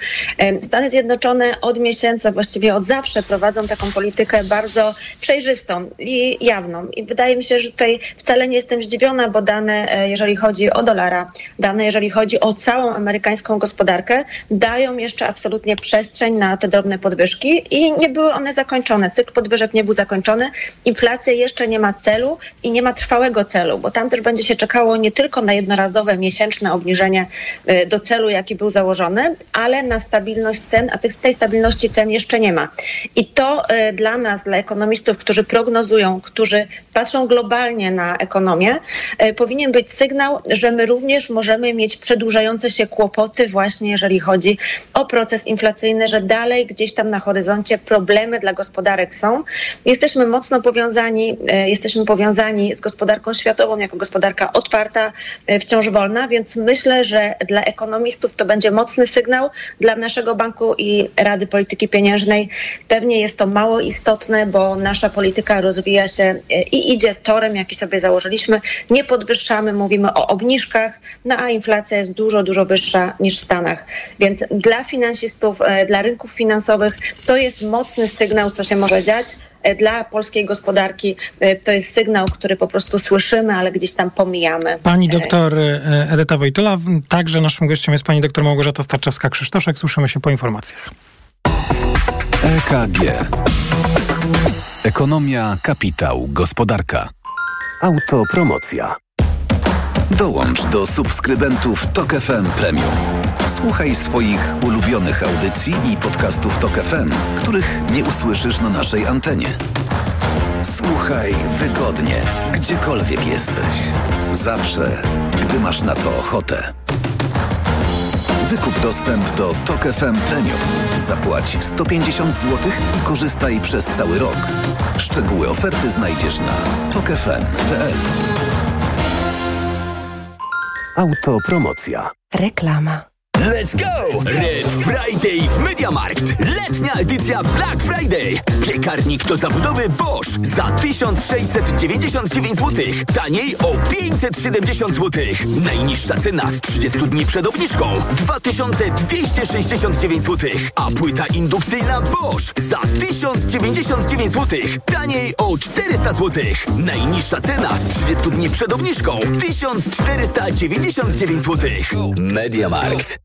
Stany Zjednoczone od miesięcy, właściwie od zawsze prowadzą taką politykę bardzo przejrzystą i jawną. I wydaje mi się, że tutaj wcale nie jestem zdziwiona, bo dane, e, jeżeli chodzi o dolara, dane, jeżeli chodzi o całą amerykańską gospodarkę, dają jeszcze absolutnie przestrzeń na te drobne podwyżki i nie były one zakończone. Cykl podwyżek nie był zakończony. Inflacja jeszcze nie ma celu i nie ma trwałego celu, bo tam też będzie się czekało nie tylko na jednorazowe miesięczne obniżenie y, do celu, jaki był założony, ale na stabilność cen, a tej stabilności cen jeszcze nie ma. I to y, dla nas, dla ekonomistów, którzy prognozują, którzy patrzą globalnie na ekonomię, y, powinien być sygnał, że my również możemy mieć przedłużające się kłopoty właśnie jeżeli chodzi o proces inflacyjny, że dalej gdzieś tam na horyzoncie problemy dla gospodarek są. Jesteśmy mocno powiązani, jesteśmy powiązani z gospodarką gospodarką światową, jako gospodarka otwarta, e, wciąż wolna, więc myślę, że dla ekonomistów to będzie mocny sygnał, dla naszego banku i Rady Polityki Pieniężnej pewnie jest to mało istotne, bo nasza polityka rozwija się e, i idzie torem, jaki sobie założyliśmy. Nie podwyższamy, mówimy o obniżkach, no a inflacja jest dużo, dużo wyższa niż w Stanach. Więc dla finansistów, e, dla rynków finansowych to jest mocny sygnał, co się może dziać. E, Dla polskiej gospodarki e, to jest sygnał, który po prostu słyszymy, ale gdzieś tam pomijamy. Pani doktor e, Edyta Wojtula, także naszym gościem jest pani doktor Małgorzata Starczewska-Krzysztoszek. Słyszymy się po informacjach. EKG. Ekonomia, kapitał, gospodarka. Autopromocja. Dołącz do subskrybentów Tok FM Premium. Słuchaj swoich ulubionych audycji i podcastów Tok FM, których nie usłyszysz na naszej antenie. Słuchaj wygodnie, gdziekolwiek jesteś. Zawsze, gdy masz na to ochotę. Wykup dostęp do Tok FM Premium. Zapłać 150 zł i korzystaj przez cały rok. Szczegóły oferty znajdziesz na tokefm.pl. Autopromocja. Reklama. Let's go! Red Friday w Mediamarkt. Letnia edycja Black Friday. Piekarnik do zabudowy Bosch za 1699 zł. Taniej o 570 zł. Najniższa cena z 30 dni przed obniżką 2269 zł. A płyta indukcyjna Bosch za 1099 zł. Taniej o 400 zł. Najniższa cena z 30 dni przed obniżką 1499 zł. Mediamarkt.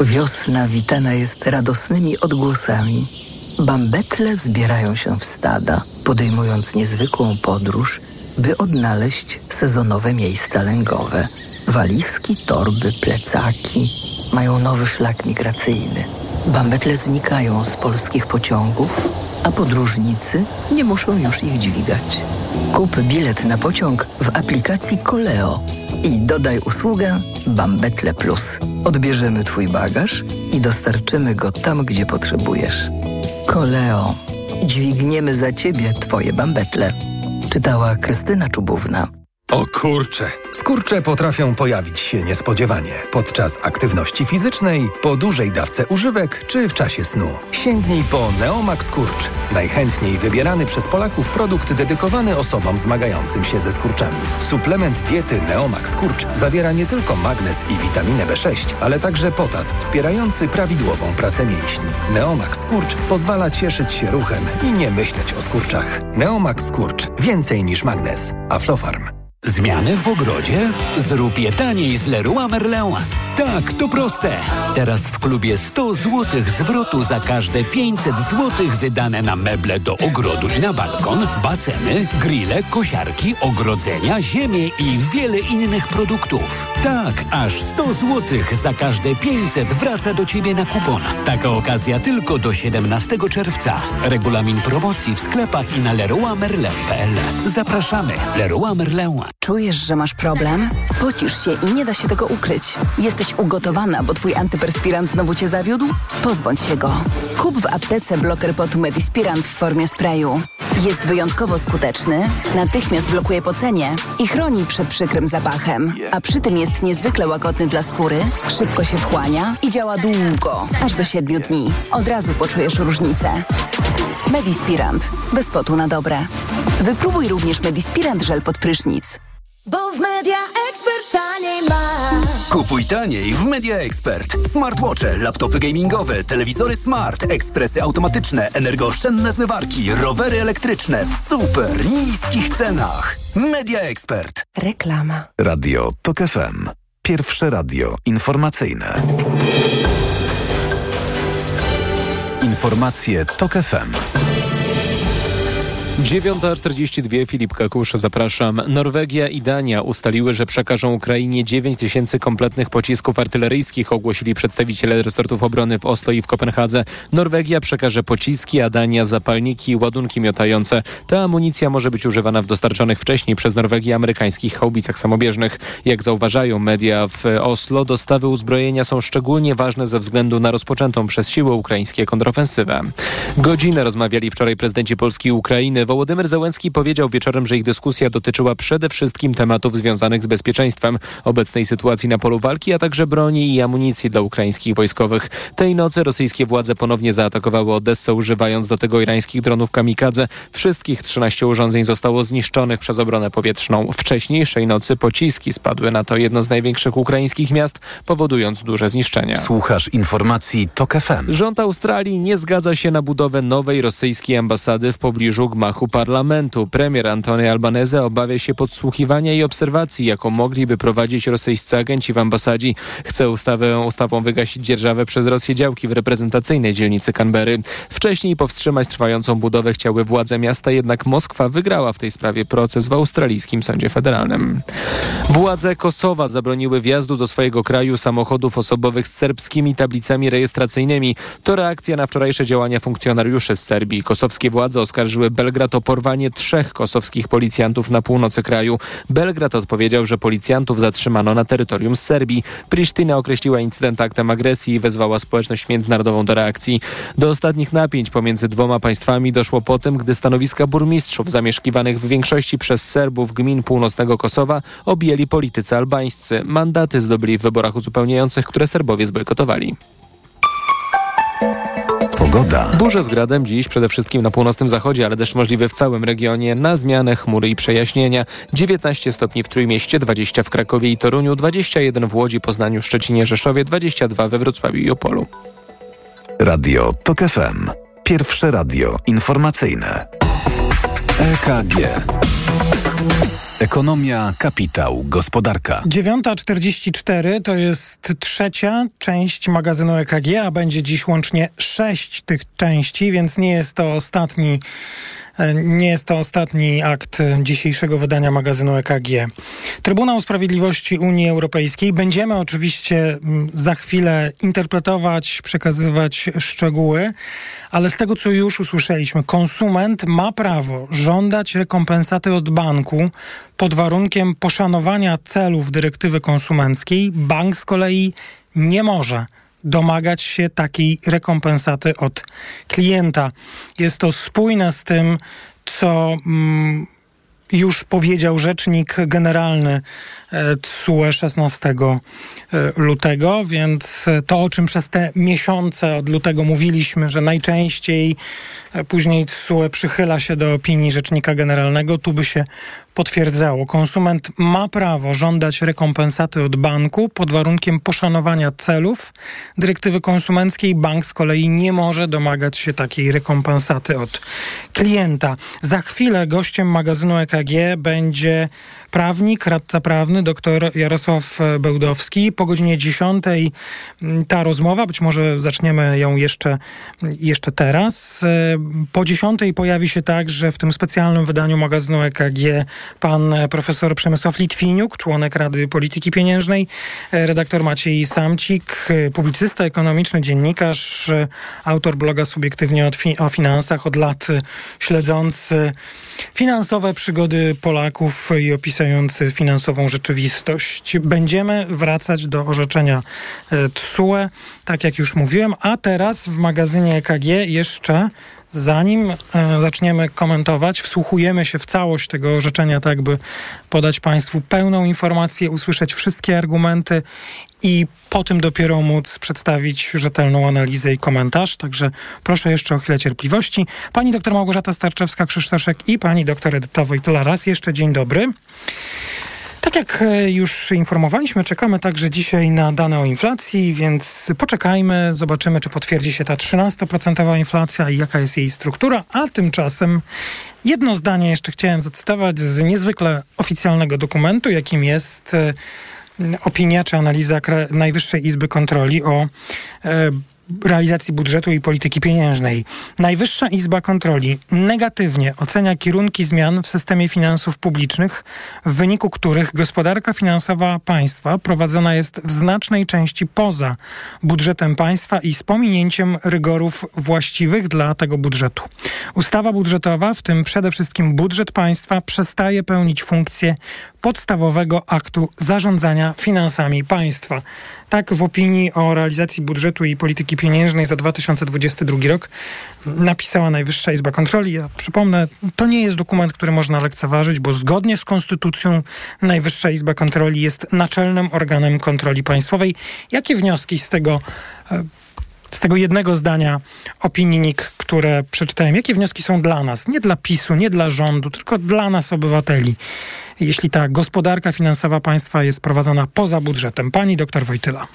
Wiosna witana jest radosnymi odgłosami. Bambetle zbierają się w stada, podejmując niezwykłą podróż, by odnaleźć sezonowe miejsca lęgowe. Walizki, torby, plecaki mają nowy szlak migracyjny. Bambetle znikają z polskich pociągów, a podróżnicy nie muszą już ich dźwigać. Kup bilet na pociąg w aplikacji Koleo i dodaj usługę Bambetle Plus. Odbierzemy Twój bagaż i dostarczymy go tam, gdzie potrzebujesz. Koleo. Dźwigniemy za Ciebie Twoje bambetle. Czytała Krystyna Czubówna. O kurcze! Skurcze potrafią pojawić się niespodziewanie podczas aktywności fizycznej, po dużej dawce używek czy w czasie snu. Sięgnij po Neomax Skurcz. Najchętniej wybierany przez Polaków produkt dedykowany osobom zmagającym się ze skurczami. Suplement diety Neomax Skurcz zawiera nie tylko magnez i witaminę B6, ale także potas wspierający prawidłową pracę mięśni. Neomax Skurcz pozwala cieszyć się ruchem i nie myśleć o skurczach. Neomax Skurcz. Więcej niż magnez. Aflofarm. Zmiany w ogrodzie? Zrób je taniej z Leroy Merlin. Tak, to proste. Teraz w klubie 100 zł zwrotu za każde 500 zł wydane na meble do ogrodu i na balkon, baseny, grille, kosiarki, ogrodzenia, ziemię i wiele innych produktów. Tak, aż 100 zł za każde 500 wraca do Ciebie na kupon. Taka okazja tylko do 17 czerwca. Regulamin promocji w sklepach i na leroymerlin.pl. Zapraszamy. Leroy Merlin. Czujesz, że masz problem? Pocisz się i nie da się tego ukryć. Jesteś ugotowana, bo twój antyperspirant znowu cię zawiódł? Pozbądź się go. Kup w aptece bloker potu Medispirant w formie sprayu. Jest wyjątkowo skuteczny, natychmiast blokuje pocenie i chroni przed przykrym zapachem. A przy tym jest niezwykle łagodny dla skóry, szybko się wchłania i działa długo, aż do 7 dni. Od razu poczujesz różnicę. Medispirant. Bez potu na dobre. Wypróbuj również Medispirant żel pod prysznic. Bo w Media Expert taniej masz. Kupuj taniej w Media Expert. Smartwatche, laptopy gamingowe, telewizory smart, ekspresy automatyczne, energooszczędne zmywarki, rowery elektryczne w super niskich cenach. Media Expert. Reklama. Radio TOK FM. Pierwsze radio informacyjne. Informacje TOK FM. 9.42 Filip Kakusz, zapraszam. Norwegia i Dania ustaliły, że przekażą Ukrainie 9 tysięcy kompletnych pocisków artyleryjskich, ogłosili przedstawiciele resortów obrony w Oslo i w Kopenhadze. Norwegia przekaże pociski, a Dania zapalniki i ładunki miotające. Ta amunicja może być używana w dostarczonych wcześniej przez Norwegię amerykańskich haubicach samobieżnych. Jak zauważają media w Oslo, dostawy uzbrojenia są szczególnie ważne ze względu na rozpoczętą przez siły ukraińskie kontrofensywę. Godzinę rozmawiali wczoraj prezydenci Polski i Ukrainy. Wołodymyr Załęcki powiedział wieczorem, że ich dyskusja dotyczyła przede wszystkim tematów związanych z bezpieczeństwem, obecnej sytuacji na polu walki, a także broni i amunicji dla ukraińskich wojskowych. Tej nocy rosyjskie władze ponownie zaatakowały Odessę, używając do tego irańskich dronów kamikadze. Wszystkich 13 urządzeń zostało zniszczonych przez obronę powietrzną. Wcześniejszej nocy pociski spadły na to jedno z największych ukraińskich miast, powodując duże zniszczenia. Słuchasz informacji TOK FM. Rząd Australii nie zgadza się na budowę nowej rosyjskiej ambasady w pobliżu gmachu parlamentu. Premier Antony Albanese obawia się podsłuchiwania i obserwacji, jaką mogliby prowadzić rosyjscy agenci w ambasadzie. Chce ustawę, ustawą wygasić dzierżawę przez Rosję działki w reprezentacyjnej dzielnicy Canberry. Wcześniej powstrzymać trwającą budowę chciały władze miasta, jednak Moskwa wygrała w tej sprawie proces w australijskim sądzie federalnym. Władze Kosowa zabroniły wjazdu do swojego kraju samochodów osobowych z serbskimi tablicami rejestracyjnymi. To reakcja na wczorajsze działania funkcjonariuszy z Serbii. Kosowskie władze oskarżyły Belgrad o porwanie trzech kosowskich policjantów na północy kraju. Belgrad odpowiedział, że policjantów zatrzymano na terytorium Serbii. Prisztyna określiła incydent aktem agresji i wezwała społeczność międzynarodową do reakcji. Do ostatnich napięć pomiędzy dwoma państwami doszło po tym, gdy stanowiska burmistrzów zamieszkiwanych w większości przez Serbów gmin północnego Kosowa objęli politycy albańscy. Mandaty zdobyli w wyborach uzupełniających, które Serbowie zbojkotowali. Pogoda. Burze z gradem dziś przede wszystkim na północnym zachodzie, ale deszcz możliwy w całym regionie. Na zmianę chmury i przejaśnienia. 19 stopni w Trójmieście, 20 w Krakowie i Toruniu, 21 w Łodzi, Poznaniu, Szczecinie, Rzeszowie, 22 we Wrocławiu i Opolu. Radio TOK FM. Pierwsze radio informacyjne. EKG. Ekonomia, kapitał, gospodarka. 9.44 to jest trzecia część magazynu EKG, a będzie dziś łącznie sześć tych części, więc nie jest to ostatni nie jest to ostatni akt dzisiejszego wydania magazynu EKG. Trybunał Sprawiedliwości Unii Europejskiej. Będziemy oczywiście za chwilę interpretować, przekazywać szczegóły, ale z tego, co już usłyszeliśmy, konsument ma prawo żądać rekompensaty od banku pod warunkiem poszanowania celów dyrektywy konsumenckiej. Bank z kolei nie może domagać się takiej rekompensaty od klienta. Jest to spójne z tym, co mm, już powiedział rzecznik generalny TSUE 16 lutego, więc to, o czym przez te miesiące od lutego mówiliśmy, że najczęściej e, później TSUE przychyla się do opinii rzecznika generalnego, tu by się potwierdzało. Konsument ma prawo żądać rekompensaty od banku pod warunkiem poszanowania celów dyrektywy konsumenckiej. Bank z kolei nie może domagać się takiej rekompensaty od klienta. Za chwilę gościem magazynu EKG będzie prawnik, radca prawny, dr Jarosław Bełdowski. Po godzinie 10 mm, ta rozmowa, być może zaczniemy ją jeszcze, jeszcze teraz. E, po 10 pojawi się także w tym specjalnym wydaniu magazynu EKG pan profesor Przemysław Litwiniuk, członek Rady Polityki Pieniężnej, e, redaktor Maciej Samcik, e, publicysta ekonomiczny, dziennikarz, autor bloga Subiektywnie o finansach, od lat śledzący finansowe przygody Polaków i opisujący finansową rzeczywistość. Będziemy wracać do orzeczenia e, TSUE, tak jak już mówiłem, a teraz w magazynie EKG jeszcze Zanim e, zaczniemy komentować, wsłuchujemy się w całość tego orzeczenia, tak by podać Państwu pełną informację, usłyszeć wszystkie argumenty i po tym dopiero móc przedstawić rzetelną analizę i komentarz. Także proszę jeszcze o chwilę cierpliwości. Pani doktor Małgorzata Starczewska-Krzysztoszek i pani doktor Edyta Wojtula. Raz jeszcze dzień dobry. Tak jak e, już informowaliśmy, czekamy także dzisiaj na dane o inflacji, więc poczekajmy, zobaczymy, czy potwierdzi się ta 13% inflacja i jaka jest jej struktura, a tymczasem jedno zdanie jeszcze chciałem zacytować z niezwykle oficjalnego dokumentu, jakim jest e, opinia czy analiza Najwyższej Izby Kontroli o e, realizacji budżetu i polityki pieniężnej. Najwyższa Izba Kontroli negatywnie ocenia kierunki zmian w systemie finansów publicznych, w wyniku których gospodarka finansowa państwa prowadzona jest w znacznej części poza budżetem państwa i z pominięciem rygorów właściwych dla tego budżetu. Ustawa budżetowa, w tym przede wszystkim budżet państwa, przestaje pełnić funkcję podstawowego aktu zarządzania finansami państwa. Tak w opinii o realizacji budżetu i polityki pieniężnej za 2022 rok napisała Najwyższa Izba Kontroli. Ja przypomnę, to nie jest dokument, który można lekceważyć, bo zgodnie z konstytucją Najwyższa Izba Kontroli jest naczelnym organem kontroli państwowej. Jakie wnioski z tego e, z tego jednego zdania opinii NIK, które przeczytałem, jakie wnioski są dla nas, nie dla PiSu, nie dla rządu, tylko dla nas, obywateli, jeśli ta gospodarka finansowa państwa jest prowadzona poza budżetem. Pani doktor Wojtyla.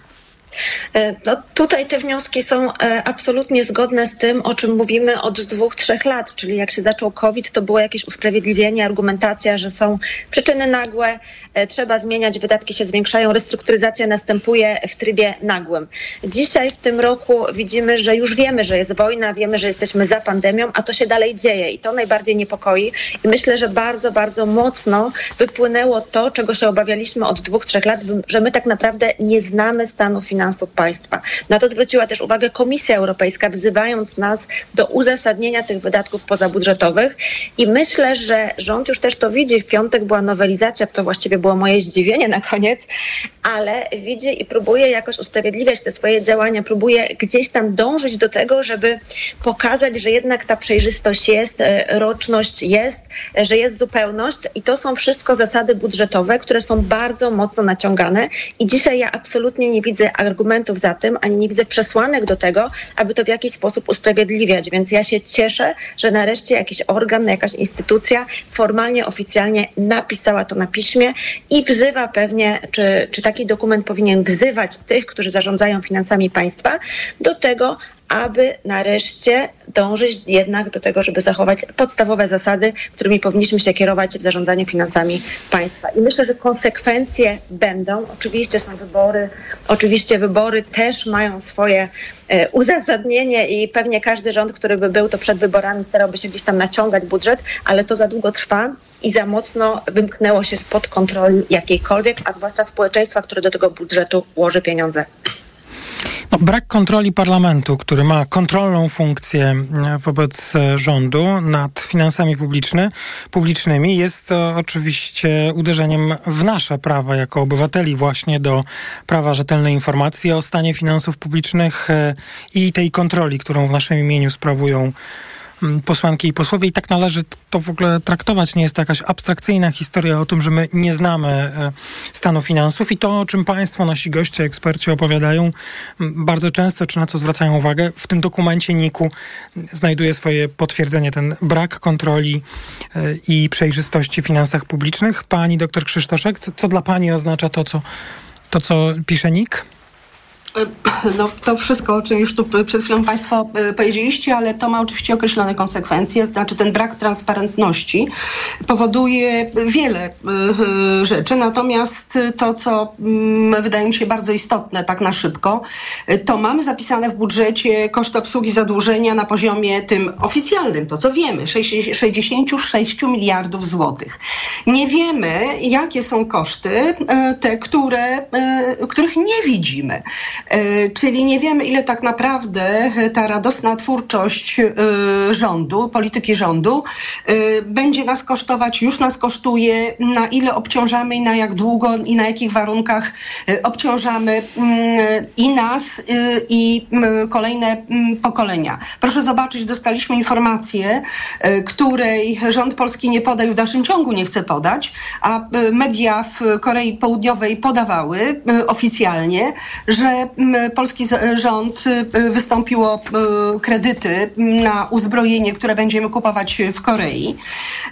E, no, tutaj te wnioski są e, absolutnie zgodne z tym, o czym mówimy od dwóch, trzech lat, czyli jak się zaczął COVID, to było jakieś usprawiedliwienie, argumentacja, że są przyczyny nagłe, e, trzeba zmieniać, wydatki się zwiększają, restrukturyzacja następuje w trybie nagłym. Dzisiaj w tym roku widzimy, że już wiemy, że jest wojna, wiemy, że jesteśmy za pandemią, a to się dalej dzieje i to najbardziej niepokoi. I myślę, że bardzo, bardzo mocno wypłynęło to, czego się obawialiśmy od dwóch, trzech lat, że my tak naprawdę nie znamy stanu finansowego finansów państwa. Na to zwróciła też uwagę Komisja Europejska, wzywając nas do uzasadnienia tych wydatków pozabudżetowych. I myślę, że rząd już też to widzi. W piątek była nowelizacja, to właściwie było moje zdziwienie na koniec, ale widzi i próbuje jakoś usprawiedliwiać te swoje działania, próbuje gdzieś tam dążyć do tego, żeby pokazać, że jednak ta przejrzystość jest, e, roczność jest, e, że jest zupełność i to są wszystko zasady budżetowe, które są bardzo mocno naciągane i dzisiaj ja absolutnie nie widzę argumentów za tym, ani nie widzę przesłanek do tego, aby to w jakiś sposób usprawiedliwiać. Więc ja się cieszę, że nareszcie jakiś organ, jakaś instytucja formalnie, oficjalnie napisała to na piśmie i wzywa pewnie, czy, czy taki dokument powinien wzywać tych, którzy zarządzają finansami państwa, do tego, aby nareszcie dążyć jednak do tego, żeby zachować podstawowe zasady, którymi powinniśmy się kierować w zarządzaniu finansami państwa. I myślę, że konsekwencje będą. Oczywiście są wybory, oczywiście wybory też mają swoje e, uzasadnienie i pewnie każdy rząd, który by był, to przed wyborami starałby się gdzieś tam naciągać budżet, ale to za długo trwa i za mocno wymknęło się spod kontroli jakiejkolwiek, a zwłaszcza społeczeństwa, które do tego budżetu łoży pieniądze. No, brak kontroli parlamentu, który ma kontrolną funkcję e, wobec e, rządu nad finansami publiczny, publicznymi, jest to oczywiście uderzeniem w nasze prawa jako obywateli właśnie do prawa rzetelnej informacji o stanie finansów publicznych e, i tej kontroli, którą w naszym imieniu sprawują posłanki i posłowie i tak należy to w ogóle traktować. Nie jest to jakaś abstrakcyjna historia o tym, że my nie znamy e, stanu finansów i to, o czym państwo, nasi goście, eksperci opowiadają bardzo często, czy na co zwracają uwagę, w tym dokumencie NIK-u znajduje swoje potwierdzenie, ten brak kontroli e, i przejrzystości w finansach publicznych. Pani doktor Krzysztoszek, co, co dla pani oznacza to, co, to, co pisze NIK? No, to wszystko, o czym już tu przed chwilą Państwo e, powiedzieliście, ale to ma oczywiście określone konsekwencje. Znaczy ten brak transparentności powoduje wiele e, e, rzeczy, natomiast to, co mm, wydaje mi się bardzo istotne tak na szybko, to mamy zapisane w budżecie koszt obsługi zadłużenia na poziomie tym oficjalnym, to co wiemy, 66 miliardów złotych. Nie wiemy, jakie są koszty, te, które, których nie widzimy. E, czyli nie wiemy, ile tak naprawdę ta radosna twórczość e, rządu, polityki rządu e, będzie nas kosztować, już nas kosztuje, na ile obciążamy i na jak długo i na jakich warunkach obciążamy mm, i nas, i kolejne mm, pokolenia. Proszę zobaczyć, dostaliśmy informację, której rząd polski nie podał i w dalszym ciągu nie chce podać, a media w Korei Południowej podawały oficjalnie, że polski rząd y, wystąpiło y, kredyty na uzbrojenie, które będziemy kupować w Korei.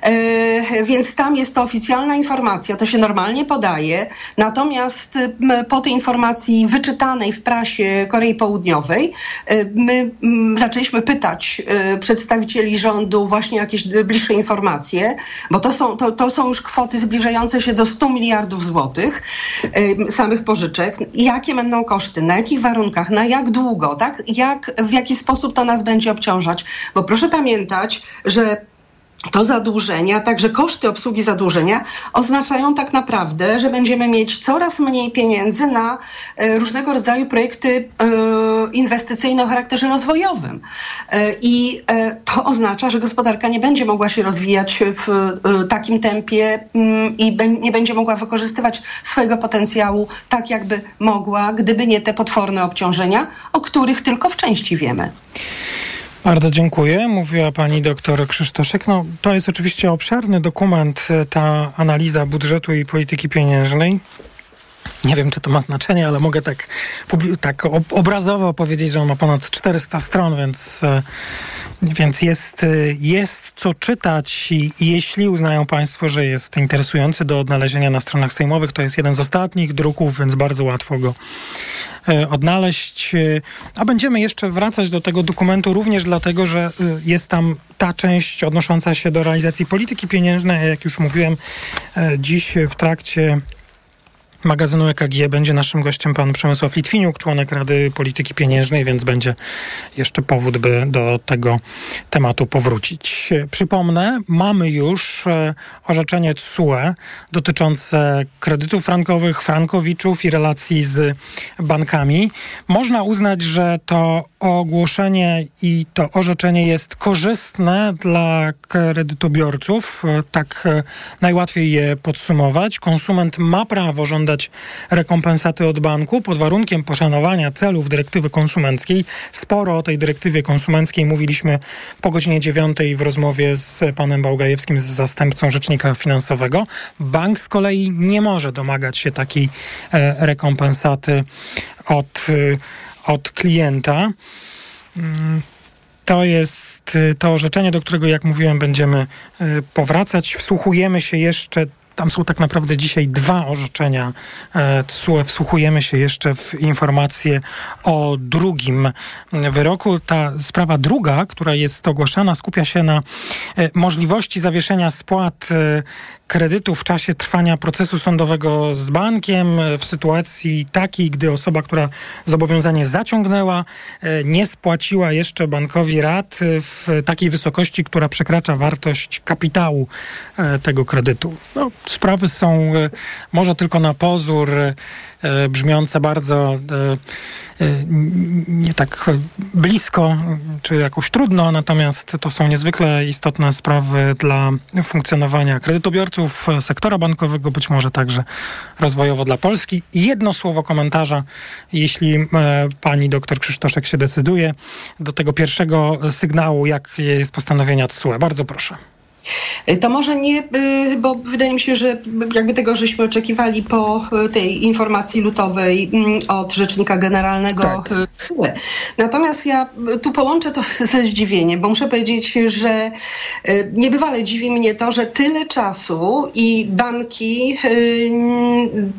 Y, więc tam jest to oficjalna informacja, to się normalnie podaje. Natomiast po tej informacji wyczytanej w prasie Korei Południowej, my zaczęliśmy pytać przedstawicieli rządu właśnie jakieś bliższe informacje, bo to są, to, to są już kwoty zbliżające się do 100 miliardów złotych samych pożyczek. Jakie będą koszty? na jakich warunkach, na jak długo, tak? Jak, w jaki sposób to nas będzie obciążać. Bo proszę pamiętać, że to zadłużenie, a także koszty obsługi zadłużenia oznaczają tak naprawdę, że będziemy mieć coraz mniej pieniędzy na e, różnego rodzaju projekty e, inwestycyjne o charakterze rozwojowym. E, I to oznacza, że gospodarka nie będzie mogła się rozwijać w takim tempie mm, i nie będzie mogła wykorzystywać swojego potencjału tak, jakby mogła, gdyby nie te potworne obciążenia, o których tylko w części wiemy. Bardzo dziękuję. Mówiła pani doktor Krzysztoszek. No, to jest oczywiście obszerny dokument, e, ta analiza budżetu i polityki pieniężnej. Nie wiem, czy to ma znaczenie, ale mogę tak, tak obrazowo powiedzieć, że on ma ponad 400 stron, więc e, więc jest, y, jest co czytać i, jeśli uznają Państwo, że jest interesujący do odnalezienia na stronach sejmowych, to jest jeden z ostatnich druków, więc bardzo łatwo go e, odnaleźć. E, a będziemy jeszcze wracać do tego dokumentu również dlatego, że jest tam ta część odnosząca się do realizacji polityki pieniężnej. Jak już mówiłem, dziś w trakcie magazynu EKG będzie naszym gościem pan Przemysław Litwiniuk, członek Rady Polityki Pieniężnej, więc będzie jeszcze powód, by do tego tematu powrócić. Przypomnę, mamy już e, orzeczenie TSUE dotyczące kredytów frankowych, frankowiczów i relacji z bankami. Można uznać, że to ogłoszenie i to orzeczenie jest korzystne dla kredytobiorców. E, tak e, najłatwiej je podsumować. Konsument ma prawo żądać rekompensaty od banku pod warunkiem poszanowania celów dyrektywy konsumenckiej. Sporo o tej dyrektywie konsumenckiej mówiliśmy po godzinie dziewiątej w rozmowie z panem Bałgajewskim, z zastępcą rzecznika finansowego. Bank z kolei nie może domagać się takiej e, rekompensaty od od klienta. Mm, to jest y, to orzeczenie, do którego, jak mówiłem, będziemy y, powracać. Wsłuchujemy się jeszcze tam są tak naprawdę dzisiaj dwa orzeczenia e. Wsłuchujemy się jeszcze w informacje o drugim wyroku. Ta sprawa druga, która jest ogłaszana, skupia się na e, możliwości zawieszenia spłat e, kredytu w czasie trwania procesu sądowego z bankiem w sytuacji takiej, gdy osoba, która zobowiązanie zaciągnęła, nie spłaciła jeszcze bankowi rat w takiej wysokości, która przekracza wartość kapitału tego kredytu. No, sprawy są e, może tylko na pozór e, brzmiące bardzo e, nie tak blisko, czy jakoś trudno, natomiast to są niezwykle istotne sprawy dla funkcjonowania kredytobiorców, sektora bankowego, być może także rozwojowo dla Polski. Jedno słowo komentarza, jeśli pani doktor Krzysztoszek się decyduje, do tego pierwszego sygnału, jak jest postanowienia TSUE. Bardzo proszę. Y, to może nie, y, bo wydaje mi się, że jakby tego żeśmy oczekiwali po y, tej informacji lutowej mm, od Rzecznika Generalnego tak. Natomiast ja tu połączę to ze zdziwieniem, bo muszę powiedzieć, że niebywale dziwi mnie to, że tyle czasu i banki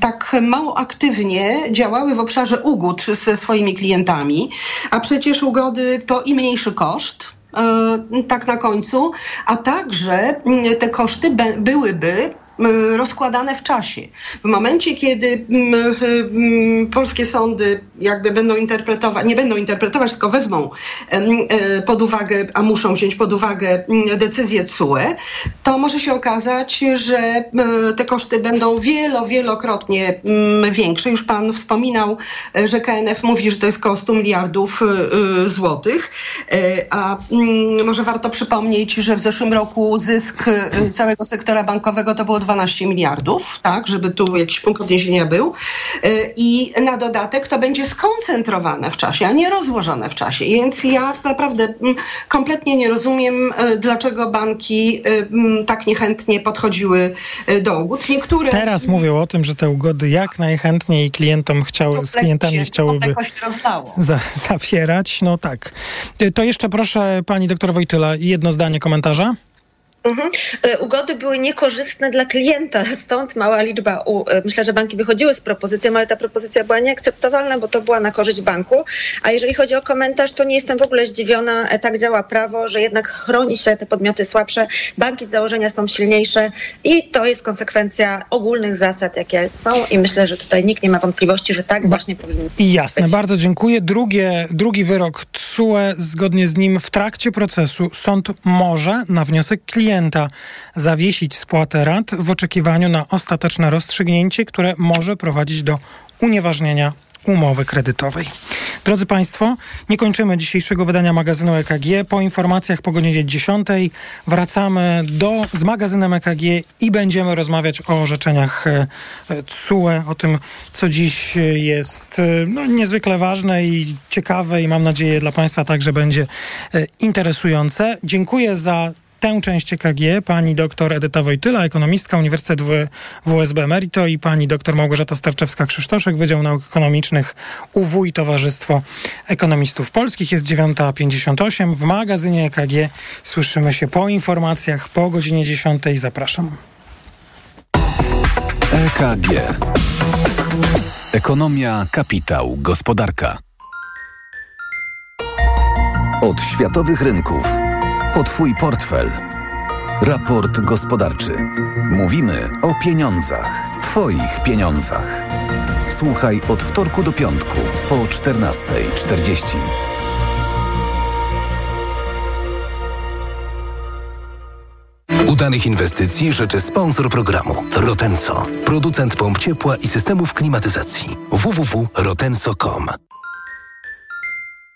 tak mało aktywnie działały w obszarze ugód ze swoimi klientami, a przecież ugody to i mniejszy koszt, tak na końcu, a także mm, te koszty byłyby rozkładane w czasie. W momencie, kiedy polskie sądy jakby będą interpretować, nie będą interpretować, tylko wezmą e, pod uwagę, a muszą wziąć pod uwagę decyzję CUE, to może się okazać, że te koszty będą wielo, wielokrotnie większe. Już pan wspominał, e, że KNF mówi, że to jest około 100 miliardów e, złotych, a może warto przypomnieć, że w zeszłym roku zysk całego sektora bankowego to było 12 miliardów, tak, żeby tu jakiś punkt odniesienia był. I na dodatek to będzie skoncentrowane w czasie, a nie rozłożone w czasie. Więc ja naprawdę mm, kompletnie nie rozumiem, e, dlaczego banki e, mm, tak niechętnie podchodziły e, do ugód. Niektóre... Teraz mówią o tym, że te ugody jak najchętniej klientom chciały, z klientami chciałyby za, zawierać. No tak. To jeszcze proszę pani doktor Wojtyla jedno zdanie komentarza. Mhm. E, ugody były niekorzystne dla klienta, stąd mała liczba. U, e, myślę, że banki wychodziły z propozycją, ale ta propozycja była nieakceptowalna, bo to była na korzyść banku. A jeżeli chodzi o komentarz, to nie jestem w ogóle zdziwiona. E, tak działa prawo, że jednak chroni się te podmioty słabsze. Banki z założenia są silniejsze i to jest konsekwencja ogólnych zasad, jakie są. I myślę, że tutaj nikt nie ma wątpliwości, że tak właśnie powinno I jasne, być. bardzo dziękuję. Drugie, drugi wyrok TSUE, zgodnie z nim w trakcie procesu sąd może na wniosek klienta zawiesić spłatę rat w oczekiwaniu na ostateczne rozstrzygnięcie, które może prowadzić do unieważnienia umowy kredytowej. Drodzy Państwo, nie kończymy dzisiejszego wydania magazynu EKG. Po informacjach po godzinie 10 wracamy do, z magazynem EKG i będziemy rozmawiać o orzeczeniach e, TSUE, o tym, co dziś jest e, no, niezwykle ważne i ciekawe i mam nadzieję dla Państwa także będzie e, interesujące. Dziękuję za tę część EKG pani doktor Edyta Wojtyla, ekonomistka Uniwersytet WSB Emerito i pani doktor Małgorzata Starczewska-Krzysztoszek, Wydział Nauk Ekonomicznych UW i Towarzystwo Ekonomistów Polskich. Jest 9.58. W magazynie EKG słyszymy się po informacjach po godzinie 10. Zapraszam. EKG. Ekonomia, kapitał, gospodarka. Od światowych rynków o Twój portfel. Raport gospodarczy. Mówimy o pieniądzach. Twoich pieniądzach. Słuchaj od wtorku do piątku po 14.40. Udanych inwestycji życzy sponsor programu Rotenso, producent pomp ciepła i systemów klimatyzacji. www.rotenso.com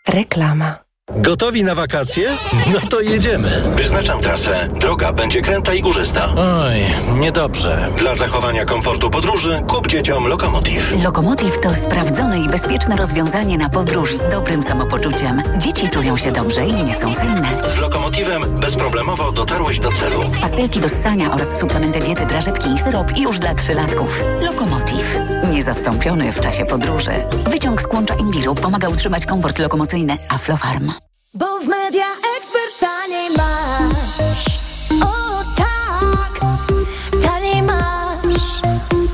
Reklama. Gotowi na wakacje? No to jedziemy. Wyznaczam trasę. Droga będzie kręta i górzysta. Oj, niedobrze. Dla zachowania komfortu podróży kup dzieciom Lokomotiv. Lokomotiv to sprawdzone i bezpieczne rozwiązanie na podróż z dobrym samopoczuciem. Dzieci czują się dobrze i nie są senne. Z Lokomotivem bezproblemowo dotarłeś do celu. Pastelki do ssania oraz suplementy diety, drażetki i syrop już dla trzylatków. Lokomotiv. Niezastąpiony w czasie podróży. Wyciąg z kłącza imbiru pomaga utrzymać komfort lokomocyjny. Aflofarm. Bo w Media Expert taniej masz. O tak, taniej masz.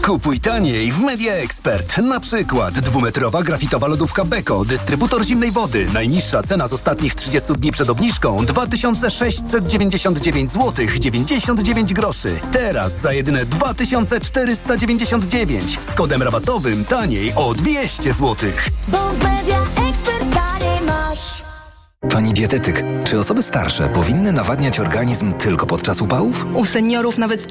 Kupuj taniej w Media Expert. Na przykład dwumetrowa grafitowa lodówka Beko, dystrybutor zimnej wody. Najniższa cena z ostatnich 30 dni przed obniżką 2699 zł 99 groszy. Teraz za jedyne 2499 z kodem rabatowym taniej o 200 zł. Bo w Media. Pani dietetyk, czy osoby starsze powinny nawadniać organizm tylko podczas upałów? U seniorów nawet